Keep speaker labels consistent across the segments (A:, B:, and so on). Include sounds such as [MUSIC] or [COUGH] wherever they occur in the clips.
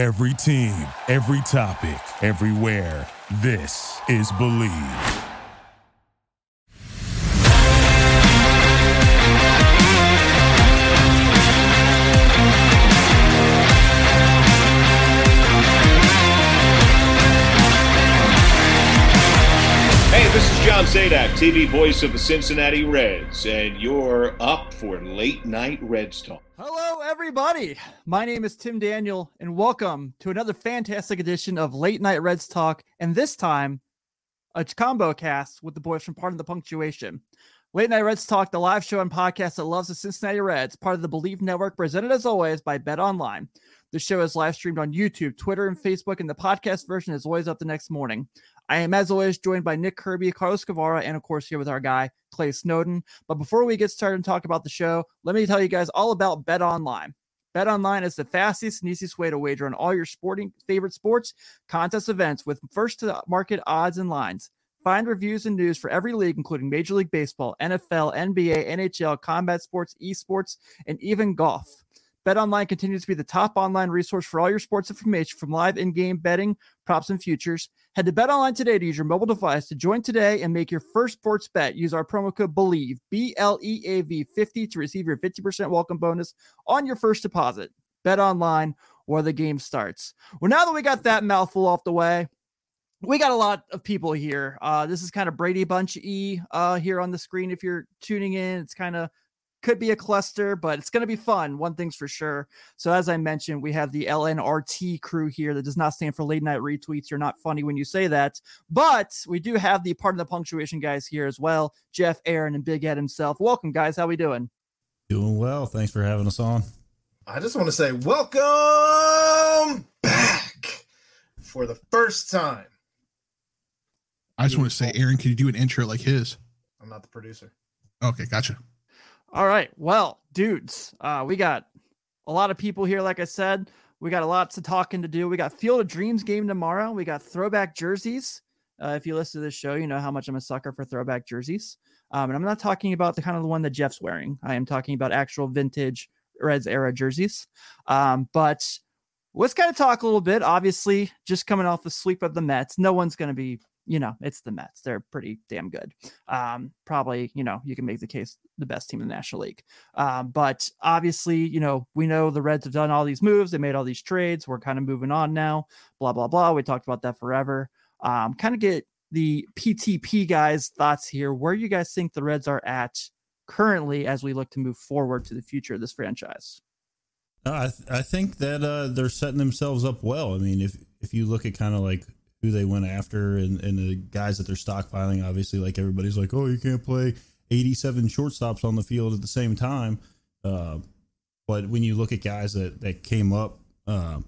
A: Every team, every topic, everywhere. This is Bleav.
B: Hey, this is John Sadak, TV voice of the Cincinnati Reds, and you're up for Late Night Reds Talk.
C: Hello, everybody. My name is Tim Daniel, and welcome to another fantastic edition of Late Night Reds Talk. And this time, a combo cast with the boys from Pardon the Punctuation. Late Night Reds Talk, the live show and podcast that loves the Cincinnati Reds, part of the Bleav Network, presented as always by Bet Online. The show is live streamed on YouTube, Twitter, and Facebook, and the podcast version is always up the next morning. I am, as always, joined by Nick Kirby, Carlos Guevara, and of course, here with our guy, Clay Snowden. But before we get started and talk about the show, let me tell you guys all about Bet Online. Bet Online is the fastest and easiest way to wager on all your sporting favorite sports, contest events with first to market odds and lines. Find reviews and news for every league, including Major League Baseball, NFL, NBA, NHL, combat sports, esports, and even golf. BetOnline continues to be the top online resource for all your sports information from live in-game betting, props, and futures. Head to BetOnline today to use your mobile device to join today and make your first sports bet. Use our promo code BLEAV, B L E A V 50 to receive your 50% welcome bonus on your first deposit. BetOnline, where the game starts. Well, now that we got that mouthful off the way, we got a lot of people here. Uh, this is kind of Brady Bunch E uh, here on the screen. If you're tuning in, it's kind of could be a cluster, but it's going to be fun. One thing's for sure. So, as I mentioned, we have the LNRT crew here that does not stand for late night retweets. You're not funny when you say that, but we do have the part of the punctuation guys here as well. Jeff, Aaron, and Big Ed himself. Welcome, guys. How we doing?
D: Doing well. Thanks for having us on.
E: I just want to say welcome back for the first time.
F: I just want to say, Aaron, can you do an intro like his?
E: I'm not the producer.
F: Okay, gotcha.
C: All right. Well, dudes, uh, we got a lot of people here. Like I said, we got a lot to talking to do. We got Field of Dreams game tomorrow. We got throwback jerseys. Uh, if you listen to this show, you know how much I'm a sucker for throwback jerseys. Um, and I'm not talking about the kind of the one that Jeff's wearing. I am talking about actual vintage Reds era jerseys. Um, but let's kind of talk a little bit. Obviously, just coming off the sweep of the Mets, no one's going to be you know, it's the Mets. They're pretty damn good. Um, probably, you know, you can make the case the best team in the National League. Um, but obviously, you know, we know the Reds have done all these moves. They made all these trades. We're kind of moving on now. Blah blah blah. We talked about that forever. Um, kind of get the PTP guys' thoughts here. Where you guys think the Reds are at currently as we look to move forward to the future of this franchise?
D: I th- I think that uh, they're setting themselves up well. I mean, if if you look at kind of like who they went after and, and the guys that they're stockpiling. Obviously, like everybody's like, oh, you can't play 87 shortstops on the field at the same time. Uh, but when you look at guys that, that came up, uh,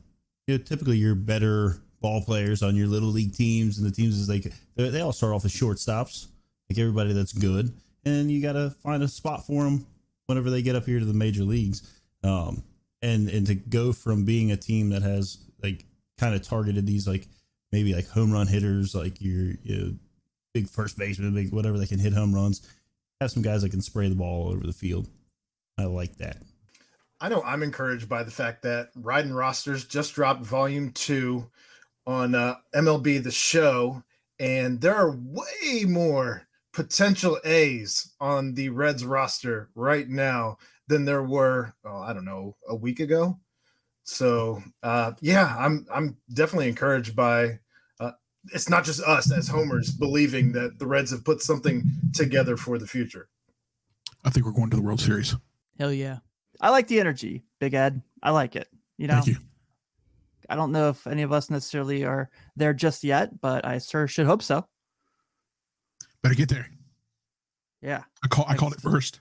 D: you know, typically you're better ball players on your little league teams and the teams is like they all start off as shortstops, like everybody that's good, and you got to find a spot for them whenever they get up here to the major leagues. Um, and and to go from being a team that has like kind of targeted these like maybe like home run hitters, like your, your big first baseman, big whatever they can hit home runs. Have some guys that can spray the ball all over the field. I like that.
E: I know I'm encouraged by the fact that Riding Rosters just dropped volume two on uh, MLB The Show, and there are way more potential A's on the Reds roster right now than there were, oh, I don't know, a week ago. So uh, yeah, I'm I'm definitely encouraged by it's not just us as homers believing that the Reds have put something together for the future.
F: I think we're going to the World Series.
C: Hell yeah. I like the energy, Big Ed. I like it. You know,
F: Thank you.
C: I don't know if any of us necessarily are there just yet, but I sure should hope so.
F: Better get there.
C: Yeah.
F: I call I called it first.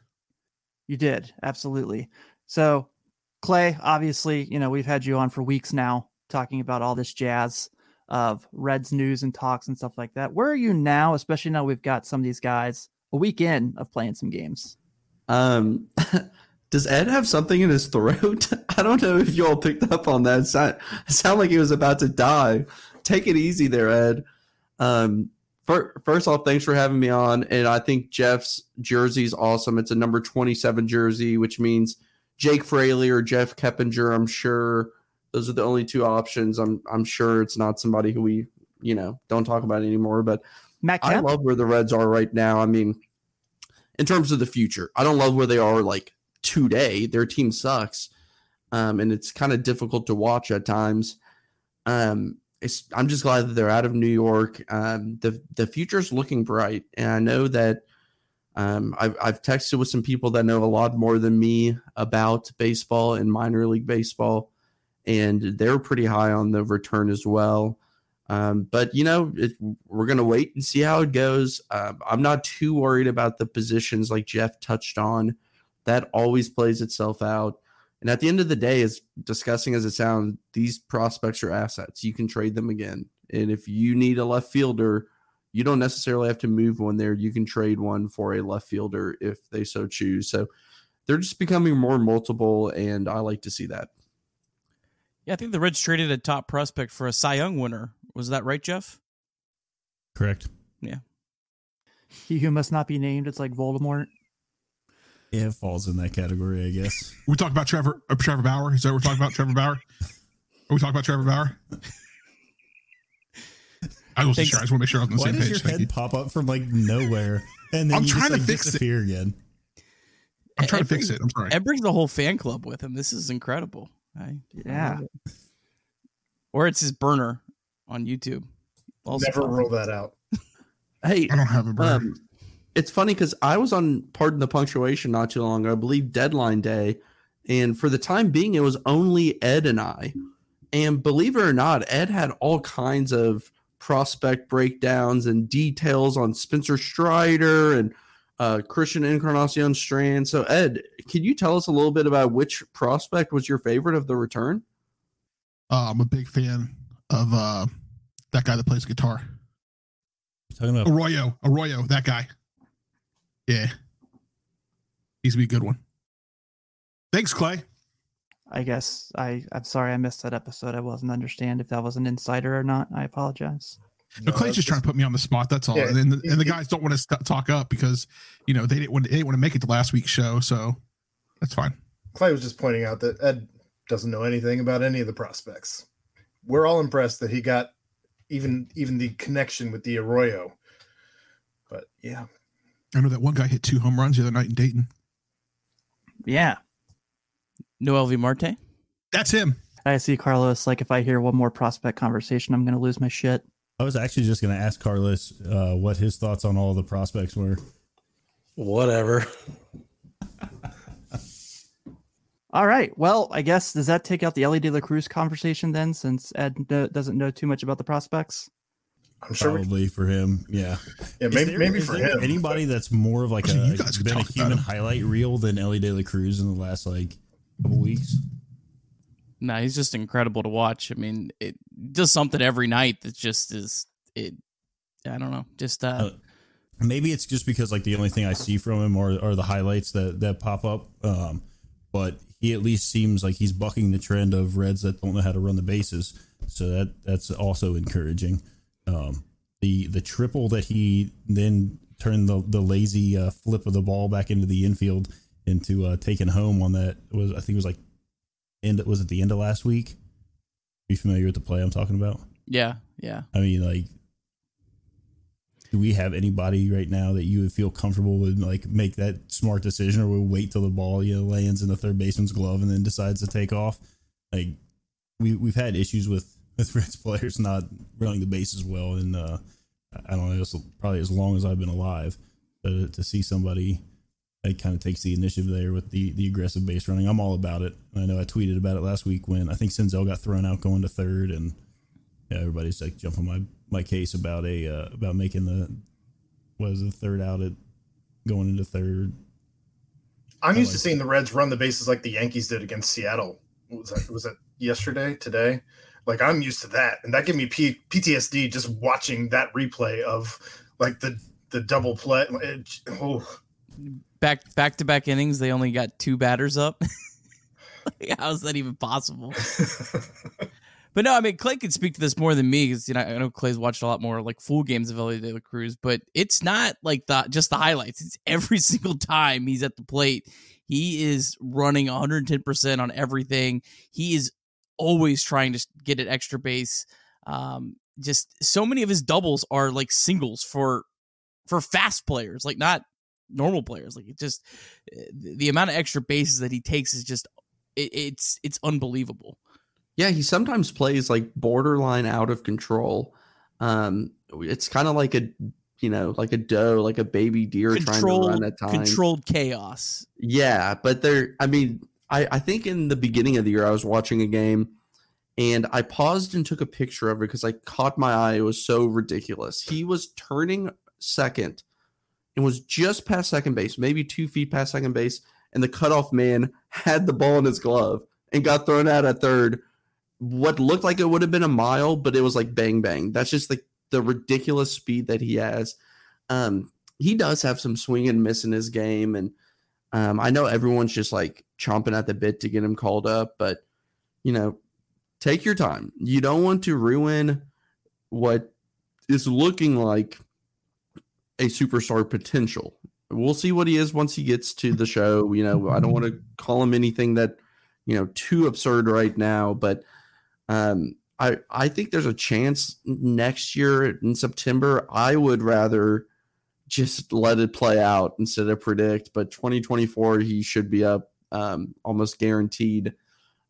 C: You did. Absolutely. So, Clay, obviously, you know, we've had you on for weeks now talking about all this jazz of Reds news and talks and stuff like that. Where are you now, especially now we've got some of these guys a week in of playing some games?
G: Um, [LAUGHS] does Ed have something in his throat? [LAUGHS] I don't know if y'all picked up on that. It sound, like he was about to die. Take it easy there, Ed. Um, first off, thanks for having me on. And I think Jeff's jersey is awesome. It's a number 27 jersey, which means Jake Fraley or Jeff Keppinger, I'm sure, Those are the only two options. I'm I'm sure it's not somebody who we you know don't talk about anymore. But
C: Matt
G: I love where the Reds are right now. I mean, in terms of the future, I don't love where they are like today. Their team sucks, um, and it's kind of difficult to watch at times. Um, it's, I'm just glad that they're out of New York. Um, the the future's looking bright, and I know that um, I've I've texted with some people that know a lot more than me about baseball and minor league baseball, and they're pretty high on the return as well. Um, but you know, it, we're gonna wait and see how it goes. Um, I'm not too worried about the positions like Jeff touched on. That always plays itself out. And at the end of the day, as disgusting as it sounds, these prospects are assets. You can trade them again. And if you need a left fielder, you don't necessarily have to move one there. You can trade one for a left fielder if they so choose. So they're just becoming more multiple, and I like to see that.
H: Yeah, I think the Reds traded a top prospect for a Cy Young winner. Was that right, Jeff?
D: Correct. Yeah.
C: He who must not be named. It's like Voldemort.
D: Yeah, it falls in that category, I guess. [LAUGHS]
F: We talk about Trevor uh, Trevor Bauer. Is that what we're talking about? Trevor Bauer? Are we talking about Trevor Bauer? [LAUGHS] I wasn't sure. I just want to make sure I was on the
D: Why
F: same
D: does
F: page.
D: your
F: Thank
D: head
F: you.
D: pop up from like nowhere and then
F: I'm
D: you
F: trying
D: just,
F: to
D: like,
F: fix it.
D: disappear again?
F: I'm trying to
H: Ed
F: fix it. I'm sorry.
H: Ed brings the whole fan club with him. This is incredible. I, I
C: Yeah.
H: love. Or it's his burner on YouTube. Also
E: Never
H: fun.
E: roll that out.
G: Hey,
F: I don't have a burner.
G: Um, it's funny because I was on Pardon the Punctuation not too long ago, I believe deadline day. And for the time being, it was only Ed and I. And believe it or not, Ed had all kinds of prospect breakdowns and details on Spencer Strider and uh, Christian Encarnacion Strand. So, Ed, can you tell us a little bit about which prospect was your favorite of the return?
F: Uh, I'm a big fan of uh, that guy that plays guitar.
D: Talking about
F: Arroyo. Arroyo, that guy. Yeah. He's gonna be a good one. Thanks, Clay.
C: I guess I. I'm sorry I missed that episode. I wasn't understand if that was an insider or not. I apologize.
F: No, Clay's just trying to put me on the spot. That's all.
E: Yeah,
F: and, then the, and the
E: he-
F: guys don't want to st- talk up because you know they didn't want they didn't want to make it to last week's show, so that's fine.
E: Clay was just pointing out that Ed doesn't know anything about any of the prospects. We're all impressed that he got even even the connection with the Arroyo. But yeah,
F: I know that one guy hit two home runs the other night in Dayton.
C: Yeah.
H: Noelvi Marte?
F: That's him.
C: I see Carlos. Like, if I hear one more prospect conversation, I'm gonna lose my shit.
D: I was actually just going to ask Carlos uh, what his thoughts on all the prospects were.
I: Whatever. [LAUGHS]
C: All right. Well, I guess does that take out the Elly De La Cruz conversation then, since Ed kno- doesn't know too much about the prospects?
E: I'm sure we,
D: Probably for him, yeah.
E: yeah, maybe,
D: there-
E: maybe for him.
D: Anybody that's more of like
F: I
D: a
F: mean, you guys could
D: been a human highlight reel than Elly De La Cruz in the last like couple weeks.
H: No, he's just incredible to watch. I mean, it does something every night that just is it. I don't know. Just uh,
D: Uh, Maybe it's just because like the only thing I see from him are, are the highlights that that pop up. Um, but he at least seems like he's bucking the trend of Reds that don't know how to run the bases. So that that's also encouraging. Um, the the triple that he then turned the the lazy uh, flip of the ball back into the infield into uh, taking home on that was I think it was like end was it the end of last week. Are you familiar with the play I'm talking about?
H: yeah, yeah.
D: I mean, like, do we have anybody right now that you would feel comfortable with, like, make that smart decision, or will wait till the ball, you know, lands in the third baseman's glove and then decides to take off? Like, we we've had issues with [LAUGHS] with Reds players not running the bases well, and uh, I don't know, it's probably as long as I've been alive. To, to see somebody that kind of takes the initiative there with the the aggressive base running, I'm all about it. I know I tweeted about it last week when I think Senzel got thrown out going to third, and yeah, everybody's like jumping my my case about a uh, about making the was the third out at going into third.
E: I'm
D: I
E: used to seeing the Reds run the bases like the Yankees did against Seattle. What was that? Was that yesterday? Today? Like I'm used to that, and that gave me P- PTSD just watching that replay of like the the double play. It- oh,
H: Back back to back innings, they only got two batters up. [LAUGHS] How is that even possible? [LAUGHS] But no, I mean Clay could speak to this more than me because you know I know Clay's watched a lot more like full games of Elly De La Cruz, but it's not like the just the highlights. It's every [LAUGHS] single time he's at the plate, he is running 110 percent on everything. He is always trying to get an extra base. Um, just so many of his doubles are like singles for for fast players, like not normal players. Like it just eh, the amount of extra bases that he takes is just it, it's it's unbelievable.
G: Yeah, he sometimes plays like borderline out of control. Um, it's kind of like a you know like a doe, like a baby deer
H: controlled,
G: trying to run at times.
H: Controlled chaos.
G: Yeah, but there. I mean, I I think in the beginning of the year I was watching a game. And I paused and took a picture of it because I caught my eye. It was so ridiculous. He was turning second and was just past second base, maybe two feet past second base, and the cutoff man had the ball in his glove and got thrown out at third. What looked like it would have been a mile, but it was like bang bang. That's just like the ridiculous speed that he has. Um, he does have some swing and miss in his game, and um, I know everyone's just like chomping at the bit to get him called up, but you know, take your time. You don't want to ruin what is looking like a superstar potential. We'll see what he is once he gets to the show. You know, I don't want to call him anything that, you know, too absurd right now, but um, I I think there's a chance next year in September. I would rather just let it play out instead of predict. But 2024, he should be up um, almost guaranteed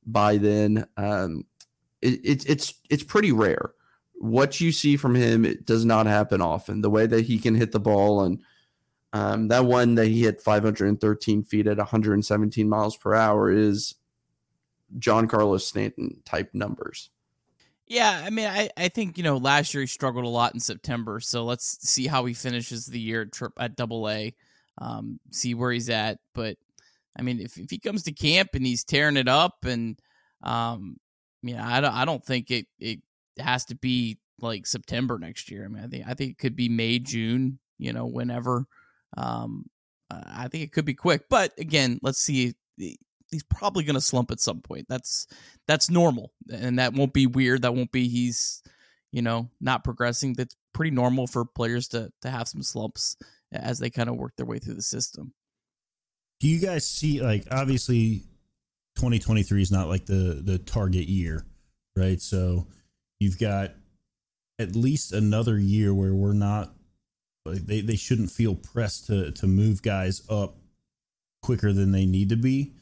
G: by then. Um, it, it, it's it's pretty rare what you see from him it does not happen often. The way that he can hit the ball and um, that one that he hit 513 feet at 117 miles per hour is Giancarlo Stanton type numbers.
H: Yeah, I mean, I, I think you know last year he struggled a lot in September, so let's see how he finishes the year at, at Double A, um, see where he's at. But I mean, if, if he comes to camp and he's tearing it up, and um, you know, I don't I don't think it it has to be like September next year. I mean, I think I think it could be May, June, you know, whenever. Um, I think it could be quick, but again, let's see. He's probably going to slump at some point. That's that's normal, and that won't be weird. That won't be he's, you know, not progressing. That's pretty normal for players to to have some slumps as they kind of work their way through the system.
D: Do you guys see like obviously 2023 is not like the the target year, right? So you've got at least another year where we're not they, they shouldn't feel pressed to to move guys up quicker than they need to be.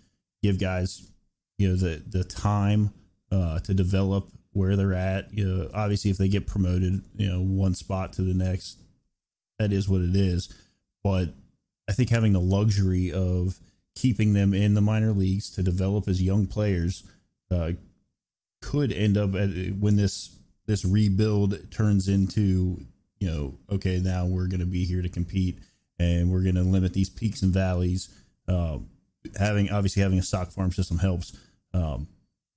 D: Give guys you know the the time uh, to develop where they're at. You know obviously if they get promoted you know one spot to the next that is what it is. But i think having the luxury of keeping them in the minor leagues to develop as young players uh, could end up at, when this this rebuild turns into you know okay now we're going to be here to compete and we're going to limit these peaks and valleys. Uh, having obviously having a stock farm system helps um,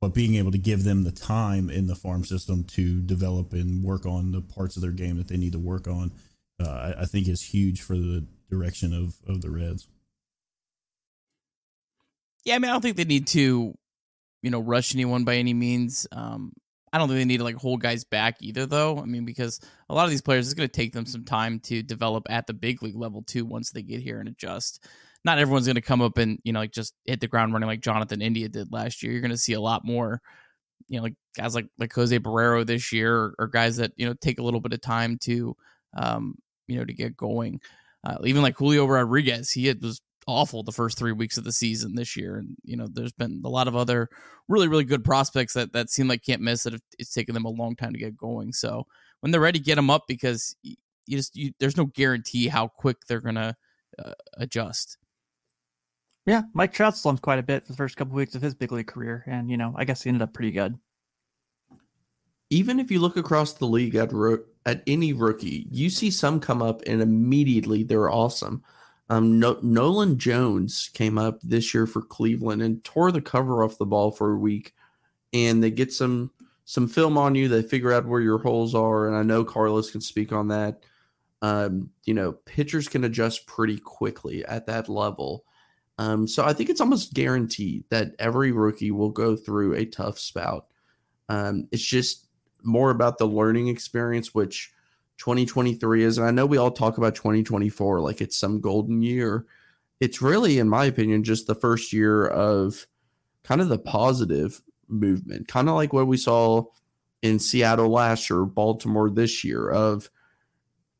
D: but being able to give them the time in the farm system to develop and work on the parts of their game that they need to work on uh, I, I think is huge for the direction of of the reds.
H: Yeah i mean i don't think they need to you know, rush anyone by any means. Um, I don't think they need to like hold guys back either, though. I mean, because a lot of these players, it's going to take them some time to develop at the big league level too. Once they get here and adjust, not everyone's going to come up and you know like just hit the ground running like Jonathan India did last year. You're going to see a lot more, you know, like guys like like Jose Barrero this year, or, or guys that you know take a little bit of time to, um, you know, to get going. Uh, even like Julio Rodriguez, he had, was awful the first three weeks of the season this year. And, you know, there's been a lot of other really, really good prospects that, that seem like can't miss that it's taken them a long time to get going. So when they're ready, get them up because you just, you, there's no guarantee how quick they're going to uh, adjust.
C: Yeah, Mike Trout slumped quite a bit for the first couple of weeks of his big league career, and you know, I guess he ended up pretty good.
G: Even if you look across the league at ro- at any rookie, you see some come up and immediately they're awesome. Um, no, Nolan Jones came up this year for Cleveland and tore the cover off the ball for a week, and they get some some film on you. They figure out where your holes are, and I know Carlos can speak on that. Um, you know, pitchers can adjust pretty quickly at that level. Um, so I think it's almost guaranteed that every rookie will go through a tough spout. Um, it's just more about the learning experience, which 2023 is. And I know we all talk about 2024 like it's some golden year. It's really, in my opinion, just the first year of kind of the positive movement, kind of like what we saw in Seattle last year, Baltimore this year, of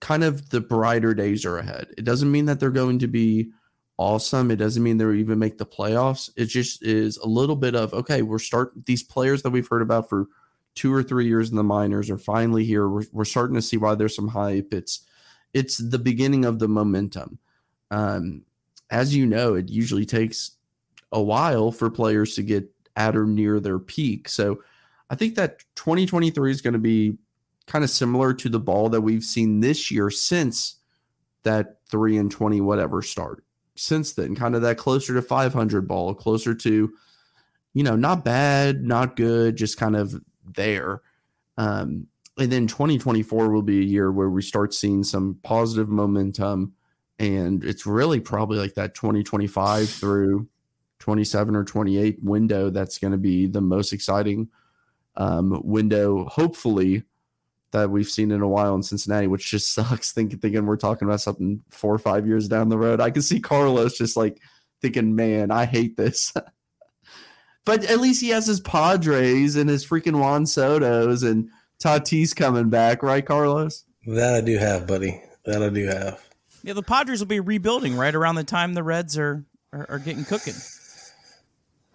G: kind of the brighter days are ahead. It doesn't mean that they're going to be awesome. It doesn't mean they'll even make the playoffs. It just is a little bit of okay, we're start these players that we've heard about for two or three years in the minors are finally here. We're, we're starting to see why there's some hype. It's it's the beginning of the momentum. Um, as you know, it usually takes a while for players to get at or near their peak. So I think that 2023 is going to be kind of similar to the ball that we've seen this year since that 3 and 20 whatever start. Since then, kind of that closer to 500 ball, closer to you know, not bad, not good, just kind of there. Um, and then 2024 will be a year where we start seeing some positive momentum. And it's really probably like that 2025 through 27 or 28 window that's going to be the most exciting um, window, hopefully, that we've seen in a while in Cincinnati, which just [LAUGHS] sucks thinking, thinking we're talking about something four or five years down the road. I can see Carlos just like thinking, man, I hate this. [LAUGHS] but at least he has his Padres and his freaking Juan Soto's and Tatis coming back, right, Carlos?
I: That I do have, buddy. That I do have.
H: Yeah, the Padres will be rebuilding right around the time the Reds are are, are getting cooking.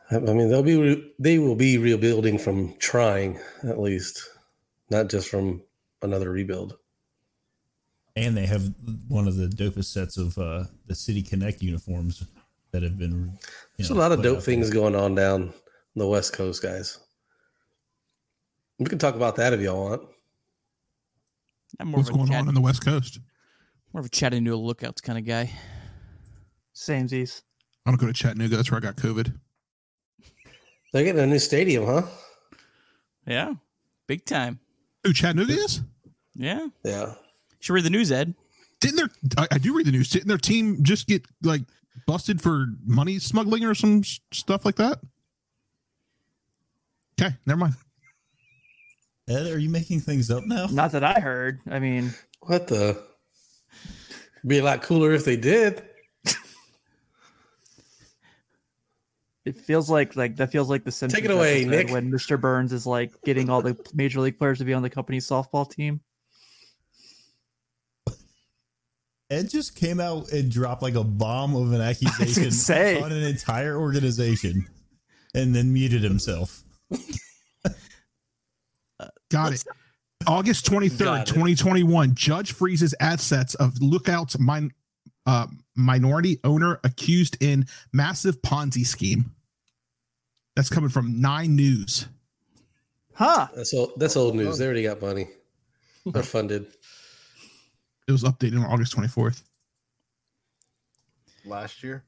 I: I mean, they'll be re- they will be rebuilding from trying at least, not just from another rebuild.
D: And they have one of the dopest sets of uh, the City Connect uniforms that have been. You
I: There's
D: know,
I: a lot of dope things
D: there.
I: going on down the West Coast, guys. We can talk about that if y'all want.
H: I'm more
F: What's going
H: Chat-
F: on in the West Coast?
H: more of a Chattanooga lookouts kind of guy.
C: Samesies.
F: I don't go to Chattanooga. That's where I got COVID.
I: They're getting a new stadium, huh?
H: Yeah, big time.
F: Who Chattanooga is?
H: Yeah,
I: Yeah.
H: should read the news, Ed.
F: Didn't their I, I do read the news. Didn't their team just get like busted for money smuggling or some stuff like that? Okay, never mind.
D: Ed, are you making things up now?
C: Not that I heard. I mean,
I: What the? Be a lot cooler if they did.
C: it feels like like that feels like the Simpsons
I: it away, Nick.
C: when Mr. Burns is like getting all the major league players to be on the company's softball team.
D: Ed just came out and dropped like a bomb of an [LAUGHS] accusation
C: say.
D: on an entire organization and then muted himself. [LAUGHS]
F: Got it. August 23rd,
I: it.
F: 2021, Judge freezes assets of Lookout's min, uh, minority owner accused in massive Ponzi scheme. That's coming from Nine News.
C: Huh.
I: That's old, that's old news. They already got money. They're funded.
F: It was updated on August 24th.
E: Last year.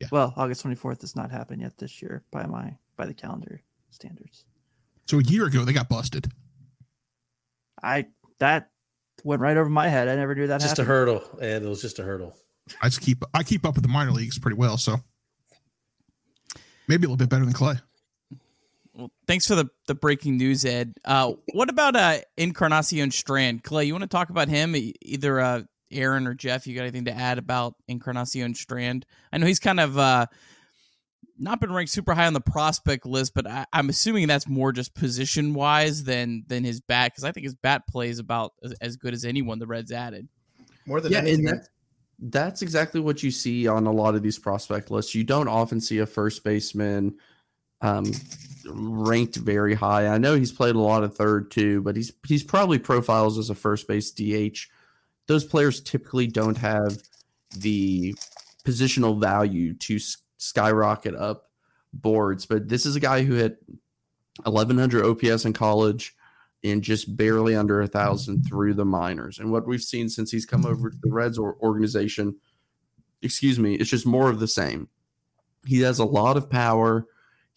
E: Yeah.
C: Well, August 24th does not happen yet this year by my by the calendar standards.
F: So a year ago, they got busted.
C: I that went right over my head. I never knew that
I: just a hurdle, and it was just a hurdle.
F: I just keep I keep up with the minor leagues pretty well, so maybe a little bit better than Clay.
H: Well, thanks for the, the breaking news, Ed. Uh, what about uh, Encarnacion Strand? Clay, you want to talk about him? Either uh, Aaron or Jeff, you got anything to add about Encarnacion Strand? I know he's kind of uh, not been ranked super high on the prospect list, but I, I'm assuming that's more just position wise than than his bat because I think his bat plays about as, as good as anyone the Reds added.
E: More than
G: yeah,
E: anything.
G: and that, that's exactly what you see on a lot of these prospect lists. You don't often see a first baseman um, ranked very high. I know he's played a lot of third too, but he's he's probably profiles as a first base DH. Those players typically don't have the positional value to skyrocket up boards, but this is a guy who hit 1100 OPS in college and just barely under a thousand through the minors. And what we've seen since he's come over to the Reds or organization, excuse me, it's just more of the same. He has a lot of power.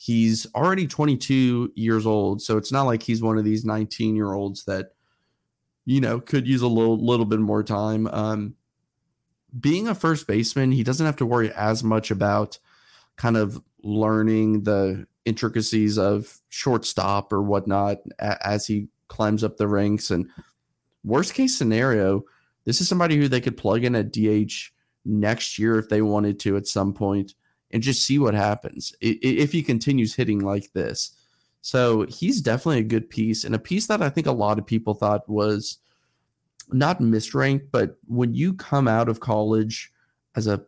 G: He's already 22 years old, so it's not like he's one of these 19 year olds that you know could use a little little bit more time. Um, being a first baseman, he doesn't have to worry as much about kind of learning the intricacies of shortstop or whatnot as he climbs up the ranks. And worst case scenario, this is somebody who they could plug in at DH next year if they wanted to at some point and just see what happens if he continues hitting like this. So he's definitely a good piece and a piece that I think a lot of people thought was not misranked, but when you come out of college as a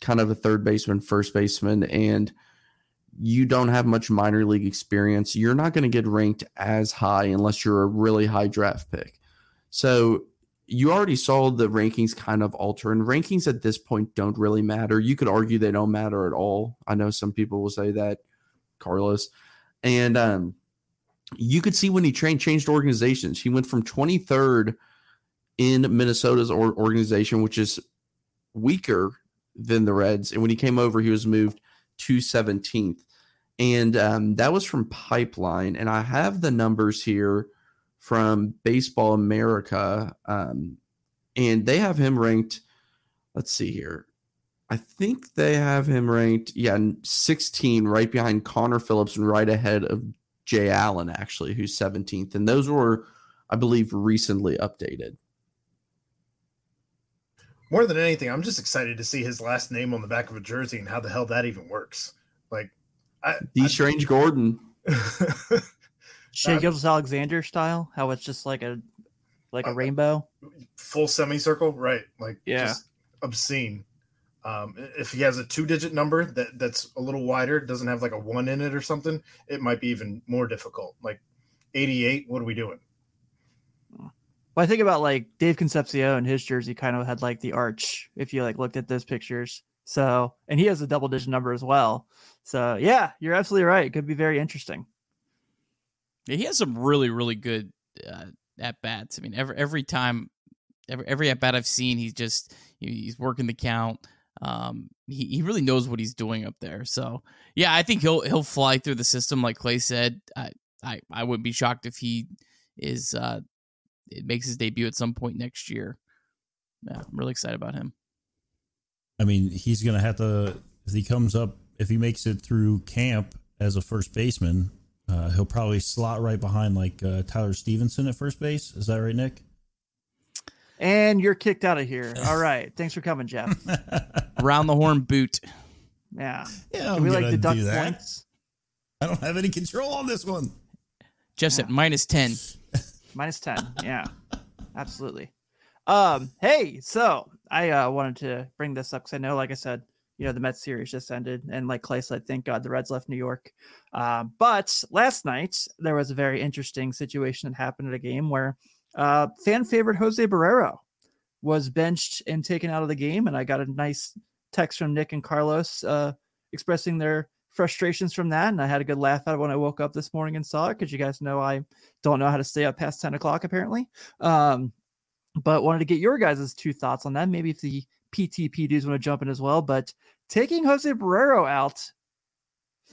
G: kind of a third baseman, first baseman, and you don't have much minor league experience, you're not going to get ranked as high unless you're a really high draft pick. So you already saw the rankings kind of alter, and rankings at this point don't really matter. You could argue they don't matter at all. I know some people will say that, Carlos. And um, you could see when he trained, changed organizations. He went from 23rd in Minnesota's or- organization, which is weaker than the Reds. And when he came over, he was moved to 17th. And um, that was from Pipeline. And I have the numbers here from Baseball America. Um, and they have him ranked, let's see here. I think they have him ranked, yeah, 16, right behind Connor Phillips and right ahead of Jay Allen, actually, who's 17th. And those were, I believe, recently updated.
E: More than anything, I'm just excited to see his last name on the back of a jersey and how the hell that even works. Like, I,
G: Dee Strange Gordon. [LAUGHS]
C: Gilgeous-Alexander style, how it's just like a like a
E: Uh,
C: rainbow.
E: full semicircle, right? Like,
C: Yeah.
E: just obscene. Um, if he has a two-digit number that that's a little wider, doesn't have like a one in it or something, it might be even more difficult. Like 88, what are we doing?
C: Well, I think about like Dave Concepcion, his jersey kind of had like the arch. If you like looked at those pictures, so and he has a double digit number as well. So yeah, you're absolutely right. It could be very interesting.
H: Yeah, he has some really, really good uh, at bats. I mean, every every time, every every at bat I've seen, he's just he's working the count. Um, he he really knows what he's doing up there. So yeah, I think he'll he'll fly through the system like Clay said. I I, I wouldn't be shocked if he is uh it makes his debut at some point next year. Yeah, I'm really excited about him.
D: I mean, he's to have to, if he comes up, if he makes it through camp as a first baseman, uh, he'll probably slot right behind like uh, Tyler Stephenson at first base. Is that right, Nick?
C: And you're kicked out of here. [LAUGHS] All right, thanks for coming, Jeff. [LAUGHS]
H: Around the horn boot.
C: Yeah,
D: Yeah, I'm
C: we like
D: gonna
C: deduct
D: do that.
C: points?
D: I don't have any control on this one.
H: Jeff's at minus ten. [LAUGHS]
C: Minus 10. Yeah, absolutely. Um, hey, so I uh, wanted to bring this up because I know, like I said, you know, the Mets series just ended. And like Clay said, thank God the Reds left New York. Uh, but last night, there was a very interesting situation that happened at a game where uh, fan favorite Jose Barrero was benched and taken out of the game. And I got a nice text from Nick and Carlos uh, expressing their frustrations from that. And I had a good laugh at it when I woke up this morning and saw it because you guys know I don't know how to stay up past 10 o'clock apparently. Um, but wanted to get your guys' two thoughts on that. Maybe if the PTP dudes want to jump in as well. But taking Jose Barrero out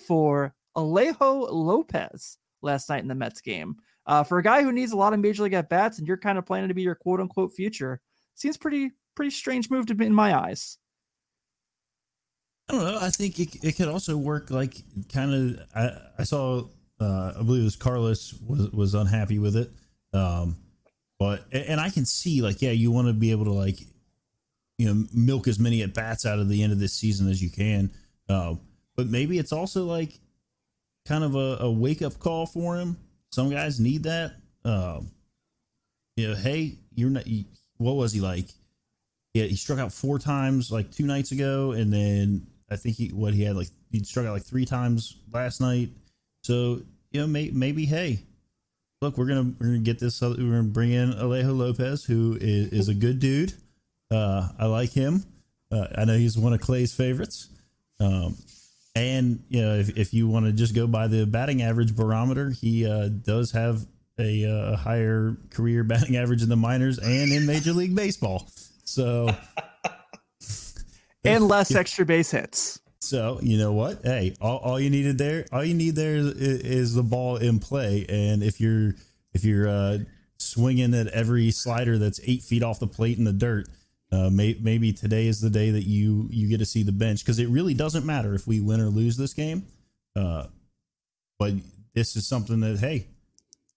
C: for Alejo Lopez last night in the Mets game. Uh, for a guy who needs a lot of major league at bats and you're kind of planning to be your quote unquote future, seems pretty pretty strange move to be in my eyes.
D: I don't know. I think it, it could also work like kind of. I, I saw, uh, I believe it was Carlos was was unhappy with it, um, but and I can see like yeah, you want to be able to like, you know, milk as many at bats out of the end of this season as you can, uh, but maybe it's also like kind of a, a wake up call for him. Some guys need that. Um, you know, hey, you're not. You, what was he like? Yeah, he struck out four times like two nights ago, and then I think he what he had like he struck out like three times last night. So you know, may, maybe hey, look, we're gonna we're gonna get this. We're gonna bring in Alejo Lopez, who is, is a good dude. Uh, I like him. Uh, I know he's one of Clay's favorites. Um, and you know, if, if you want to just go by the batting average barometer, he uh, does have a uh, higher career batting average in the minors and in Major League Baseball. So, [LAUGHS]
C: And less [LAUGHS] extra base hits.
D: so you know what? Hey, all, all you needed there, all you need there is, is the ball in play. And if you're if you're uh, swinging at every slider that's eight feet off the plate in the dirt, uh, may, maybe today is the day that you you get to see the bench because it really doesn't matter if we win or lose this game. Uh, but this is something that hey,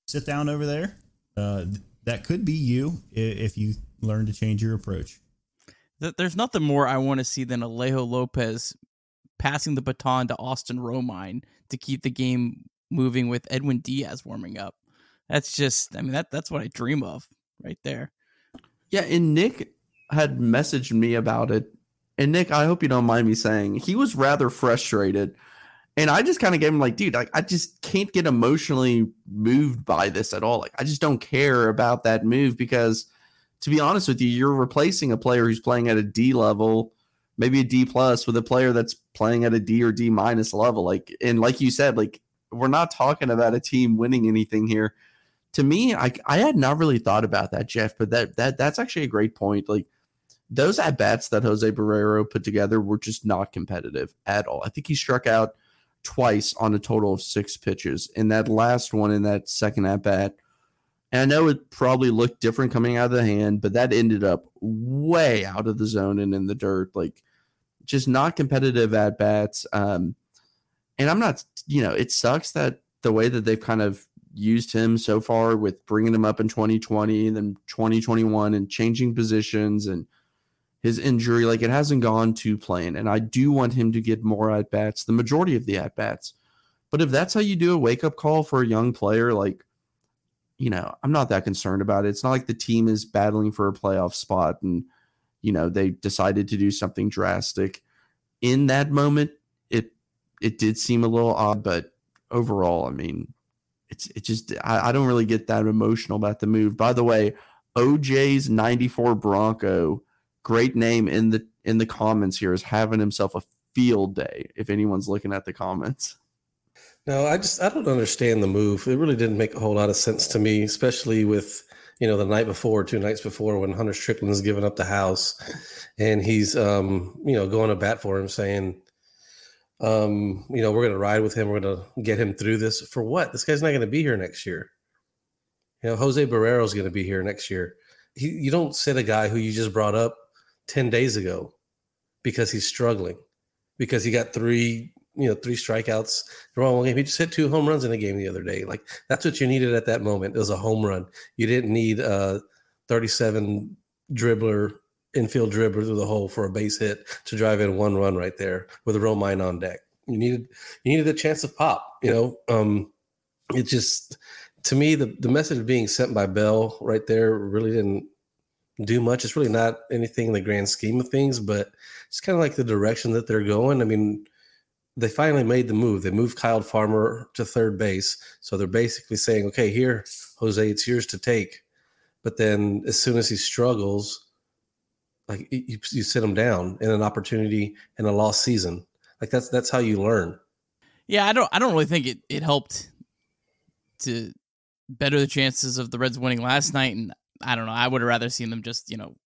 D: sit down over there. Uh, th- that could be you i- if you learn to change your approach.
H: There's nothing more I want to see than Alejo Lopez passing the baton to Austin Romine to keep the game moving with Edwin Diaz warming up. That's just, I mean, that that's what I dream of right there.
G: Yeah, and Nick had messaged me about it. And Nick, I hope you don't mind me saying he was rather frustrated. And I just kind of gave him like, dude, like I just can't get emotionally moved by this at all. Like I just don't care about that move because to be honest with you, you're replacing a player who's playing at a D level, maybe a D plus with a player that's playing at a D or D minus level. Like and like you said, like we're not talking about a team winning anything here. To me, I I had not really thought about that, Jeff, but that that that's actually a great point. Like those at bats that Jose Barrero put together were just not competitive at all. I think he struck out twice on a total of six pitches. In that last one, in that second at bat, and I know it probably looked different coming out of the hand, but that ended up way out of the zone and in the dirt. Like just not competitive at bats. Um, and I'm not, you know, it sucks that the way that they've kind of used him so far with bringing him up in 2020 and then 2021 and changing positions and his injury, like it hasn't gone to plan. And I do want him to get more at bats, the majority of the at bats. But if that's how you do a wake up call for a young player, like, you know, I'm not that concerned about it. It's not like the team is battling for a playoff spot and, you know, they decided to do something drastic. In that moment, it it did seem a little odd, but overall, I mean, it's it just I, I don't really get that emotional about the move. By the way, OJ's 94 Bronco great name in the in the comments here is having himself a field day if anyone's looking at the comments.
I: No i just i don't understand the move. It really didn't make a whole lot of sense to me especially with you know the night before two nights before when hunter strickland's given up the house and he's um you know going to bat for him saying um you know we're going to ride with him we're going to get him through this. For what? This guy's not going to be here next year. You know jose barrero's going to be here next year. He, you don't sit a guy who you just brought up 10 days ago because he's struggling because he got three you know three strikeouts. The wrong game. He just hit two home runs in a game the other day. Like that's what you needed at that moment. It was a home run. You didn't need a 37 dribbler infield dribbler through the hole for a base hit to drive in one run right there with a Romine on deck. You needed you needed a chance of pop you know? Um it just to me the, the message being sent by bell right there really didn't do much. It's really not anything in the grand scheme of things, but it's kind of like the direction that they're going. I mean, they finally made the move. They moved Kyle Farmer to third base. So they're basically saying, okay, here, Jose, it's yours to take. But then as soon as he struggles, like you, you sit him down in an opportunity in a lost season. Like that's that's how you learn.
H: Yeah, I don't I don't really think it, it helped to better the chances of the Reds winning last night. And I don't know. I would have rather seen them just, you know,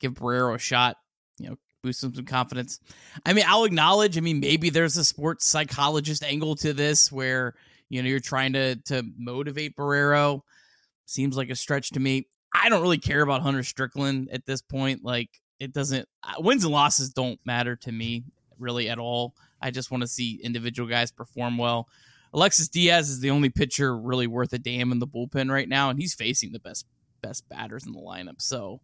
H: give Barrero a shot, you know, boost him some confidence. I mean, I'll acknowledge, I mean, maybe there's a sports psychologist angle to this where, you know, you're trying to to motivate Barrero. Seems like a stretch to me. I don't really care about Hunter Strickland at this point. Like, it doesn't, uh, wins and losses don't matter to me really at all. I just want to see individual guys perform well. Alexis Diaz is the only pitcher really worth a damn in the bullpen right now, and he's facing the best best batters in the lineup. So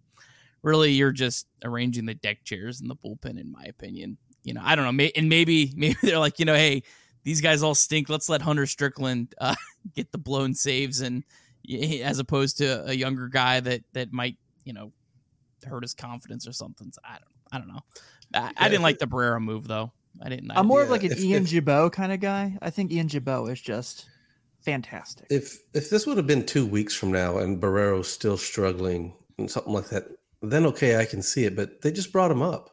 H: really, you're just arranging the deck chairs in the bullpen, in my opinion. You know, I don't know, and maybe [LAUGHS] maybe they're like, you know, hey, these guys all stink. Let's let Hunter Strickland uh, [LAUGHS] get the blown saves, and as opposed to a younger guy that that might, you know, hurt his confidence or something. So I don't, I don't know. I, I didn't like the Barrero move though. I didn't.
C: I'm more
H: yeah,
C: of like an if, Ian Gibaut kind of guy. I think Ian Gibaut is just fantastic.
I: If if this would have been two weeks from now and Barrero's still struggling and something like that, then okay, I can see it. But they just brought him up.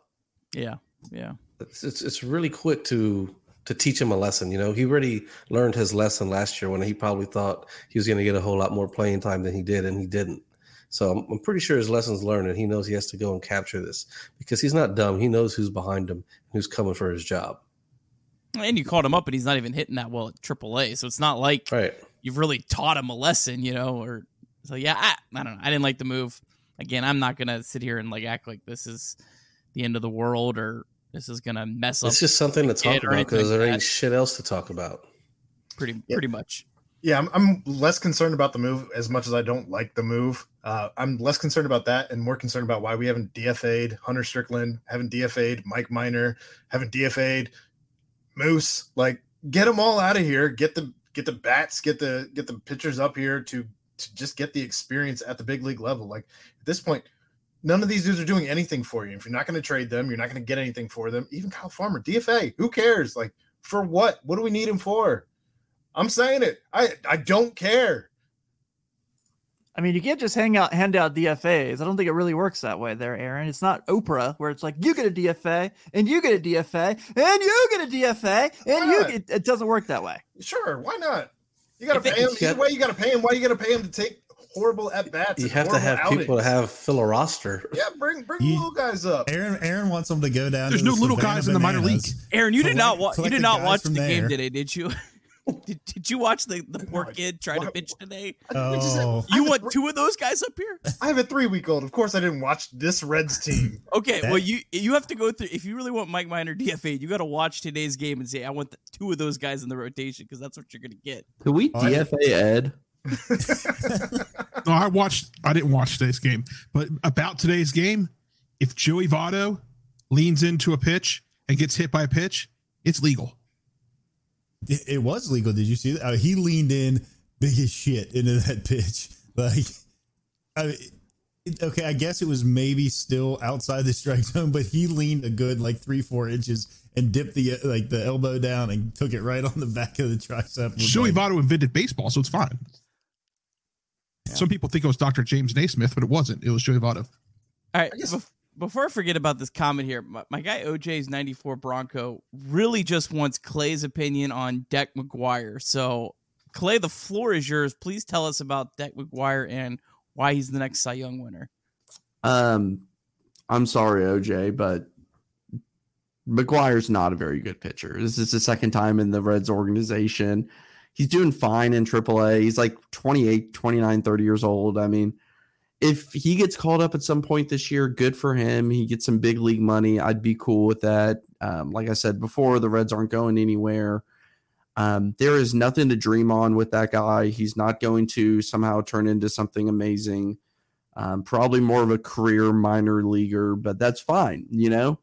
H: Yeah, yeah.
I: It's it's, it's really quick to to teach him a lesson. You know, he already learned his lesson last year when he probably thought he was going to get a whole lot more playing time than he did, and he didn't. So I'm, I'm pretty sure his lesson's learned, and he knows he has to go and capture this because he's not dumb. He knows who's behind him, who's coming for his job.
H: And you called him up, but he's not even hitting that well at AAA. So it's not like
I: right.
H: you've really taught him a lesson, you know. Or so yeah, I, I don't know. I didn't like the move. Again, I'm not gonna sit here and like act like this is the end of the world or this is gonna mess
I: up. It's just something to talk about because there ain't shit else to talk about.
H: Pretty yeah. pretty much.
E: Yeah, I'm, I'm, less concerned about the move as much as I don't like the move. Uh, I'm less concerned about that and more concerned about why we haven't DFA'd Hunter Strickland, haven't DFA'd Mike Minor, haven't DFA'd Moose, like get them all out of here. Get the get the bats, get the get the pitchers up here to to just get the experience at the big league level. Like at this point, none of these dudes are doing anything for you. If you're not going to trade them, you're not going to get anything for them. Even Kyle Farmer, DFA, who cares? Like for what? What do we need him for? I'm saying it. I I don't care.
C: I mean, you can't just hang out, hand out DFAs. I don't think it really works that way there, Aaron. It's not Oprah where it's like you get a DFA and you get a DFA and you get a DFA and you get. It doesn't work that way.
E: Sure, why not? You got to
I: If
E: pay him either way. You got to pay him. Why you got to pay him to take horrible at bats?
I: You have to have people to have fill a roster.
E: Yeah, bring bring
D: You-
E: little guys up.
D: Aaron Aaron wants them to go down.
F: There's no
D: the
F: little
D: Savannah
F: guys in the minor
D: Bananas.
F: league.
H: Aaron, you did not
D: Collect-
H: watch. You did
D: the
H: not watch
D: from
H: the game
D: there.
H: today, did you? [LAUGHS] Oh, did, did you watch the, the poor
E: No,
H: kid try to pitch today?
D: Oh,
H: You want
E: have
H: two of those guys up here?
E: I have a three week old. Of course, I didn't watch this Reds team. [LAUGHS]
H: Okay,
D: That-
H: well you you have to go through if you really want Mike Minor DFA, you got to watch today's game and say I want the, two of those guys in the rotation because that's what you're gonna get.
G: Could we
D: Oh,
G: DFA Ed? [LAUGHS]
F: No, I watched. I didn't watch today's game, but about today's game, if Joey Votto leans into a pitch and gets hit by a pitch, it's legal.
D: It, it was legal. Did you see that? Uh, he leaned in big as shit into that [LAUGHS] pitch. Like, I mean, it- okay, I guess it was maybe still outside the strike zone, but he leaned a good like three, four inches and dipped the like the elbow down and took it right on the back of the tricep. with,
F: Joey
D: like,
F: Votto invented baseball, so it's fine. Some people think it was Dr. James Naismith, but it wasn't. It was Joey Votto.
H: All right,
E: I guess-
H: bef- before I forget about this comment here, my, my guy OJ's 94 Bronco really just wants Clay's opinion on Deck McGuire. So, Clay, the floor is yours. Please tell us about Deck McGuire and why he's the next Cy Young winner.
G: Um, I'm sorry, OJ, but McGuire's not a very good pitcher. This is the second time in the Reds organization. He's doing fine in AAA. He's like 28, 29, 30 years old. I mean, if he gets called up at some point this year, good for him. He gets some big league money. I'd be cool with that. Um, like I said before, the Reds aren't going anywhere. Um, there is nothing to dream on with that guy. He's not going to somehow turn into something amazing. Um, probably more of a career minor leaguer, but that's fine. You know,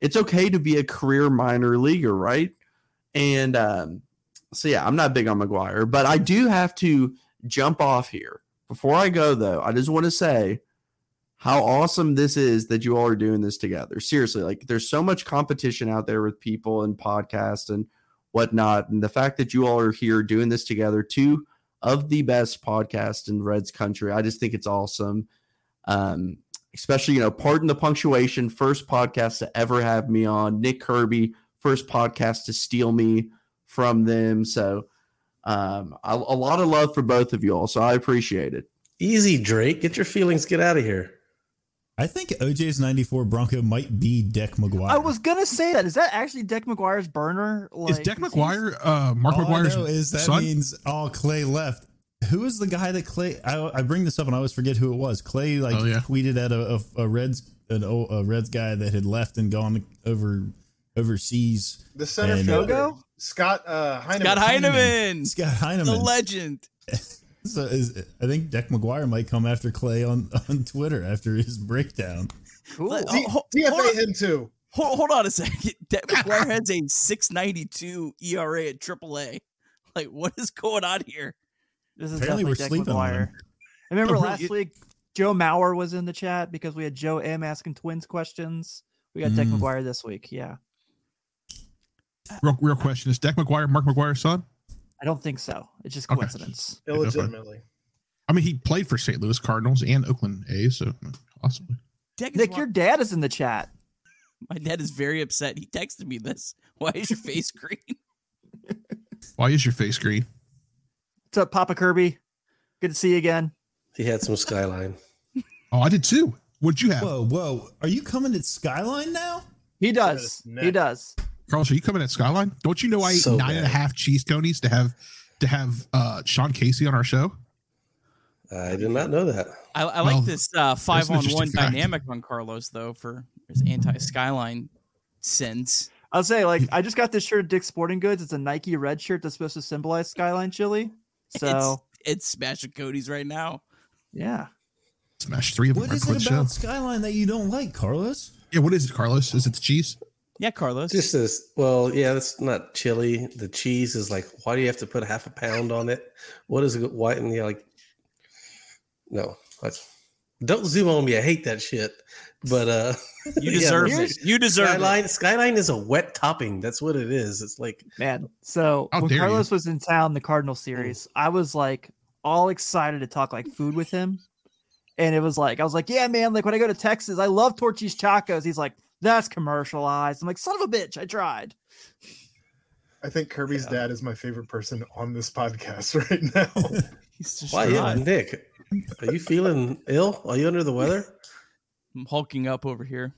G: it's okay to be a career minor leaguer, right? And um, so, yeah, I'm not big on McGuire, but I do have to jump off here. Before I go, though, I just want to say how awesome this is that you all are doing this together. Seriously, like there's so much competition out there with people and podcasts and whatnot. And the fact that you all are here doing this together, two of the best podcasts in Reds country, I just think it's awesome. Um, especially, you know, pardon the punctuation, first podcast to ever have me on. Nick Kirby, first podcast to steal me from them. So um, a, a lot of love for both of you all. So I appreciate it.
I: Easy, Drake. Get your feelings. Get out of here.
D: I think OJ's 94 Bronco might be Deck McGuire.
C: I was gonna say that. Is that actually Deck McGuire's burner?
F: is Deck McGuire uh, Mark
D: All I
F: McGwire's
D: know is that
F: son?
D: means all Clay left. Who is the guy that Clay? I, I bring this up and I always forget who it was. Clay like
F: Oh, yeah.
D: tweeted at a, a, a Reds an, o- a Reds guy that had left and gone over overseas.
E: The center
D: And, uh,
E: fielder,
C: Shogo?
E: Scott uh, Heineman.
H: Scott Heineman,
D: Scott
H: the legend. [LAUGHS]
D: So is, I think Deck McGuire might come after Clay on on Twitter after his breakdown.
C: Cool.
H: Let- Oh, ho-
E: DFA him too.
H: Hold, hold on a second. [LAUGHS] Deck McGuire has a 692 ERA at AAA. Like, what is going on here?
C: This is
D: Apparently
C: definitely
D: we're
C: Deck
D: sleeping on
C: McGuire.
D: him.
C: I remember [LAUGHS]
F: really?
C: last week Joe Mauer was in the chat because we had Joe M asking twins questions. We got Deck
D: Mm.
C: McGuire this week. Yeah.
F: Real, real question: Is Deck McGuire Mark McGwire's son?
C: I don't think so. It's just
F: Okay.
C: coincidence.
E: Illegitimately.
F: I mean, he played for St. Louis Cardinals and Oakland A's, so possibly.
H: Deck is
C: Nick,
H: wa-
C: your dad is in the chat.
H: my dad is very upset. He texted me this. [LAUGHS] Why is your face green?
F: Why is your face green?
C: What's up, Papa Kirby? Good to see you again.
I: He had some skyline.
F: Oh, I did too. What'd you have,
D: Whoa, whoa! Are you coming to Skyline now?
C: He does.
E: Goodness,
C: He does.
F: Carlos? Are you coming at Skyline? Don't you know I ate
I: So
F: nine and a half cheese coneys to have to have uh Sean Casey on our show?
I: I did not know that.
H: I, I
F: Well,
H: like this uh, five on one dynamic on Carlos, though, for his anti skyline sins.
C: I'll say, like, I just got this shirt at Dick's Sporting Goods. It's a Nike red shirt that's supposed to symbolize Skyline Chili. So,
H: It's, it's smashing Cody's right now.
C: yeah.
F: Smash three of them.
D: What
F: Our
D: is
F: quick
D: it
F: show.
D: about Skyline that you don't like, Carlos?
F: Yeah, what is it, Carlos? Is it the cheese?
H: Yeah, Carlos.
I: Just as well, yeah, that's not chili. The cheese is like, why do you have to put half a pound on it? What is it? Why? And you're like, no, that's, don't zoom on me. I hate that shit. But uh, [LAUGHS]
H: you [LAUGHS] deserve
C: here's-
H: it. You deserve
I: Skyline.
H: it.
I: Skyline is a wet topping. That's what it is. It's like
C: Man, so
F: How
C: when
F: dare you.
C: Carlos was in town, the Cardinal series, I was like all excited to talk like food with him. And it was like, I was like, yeah, man, like when I go to Texas, I love Torchy's Tacos. He's like, that's commercialized. I'm like, son of a bitch, I tried.
E: I think Kirby's dad is my favorite person on this podcast [LAUGHS] right now. [LAUGHS]
H: He's just
I: why,
H: dry.
I: Nick? Are you feeling ill? Are you under the weather?
H: I'm hulking up over here.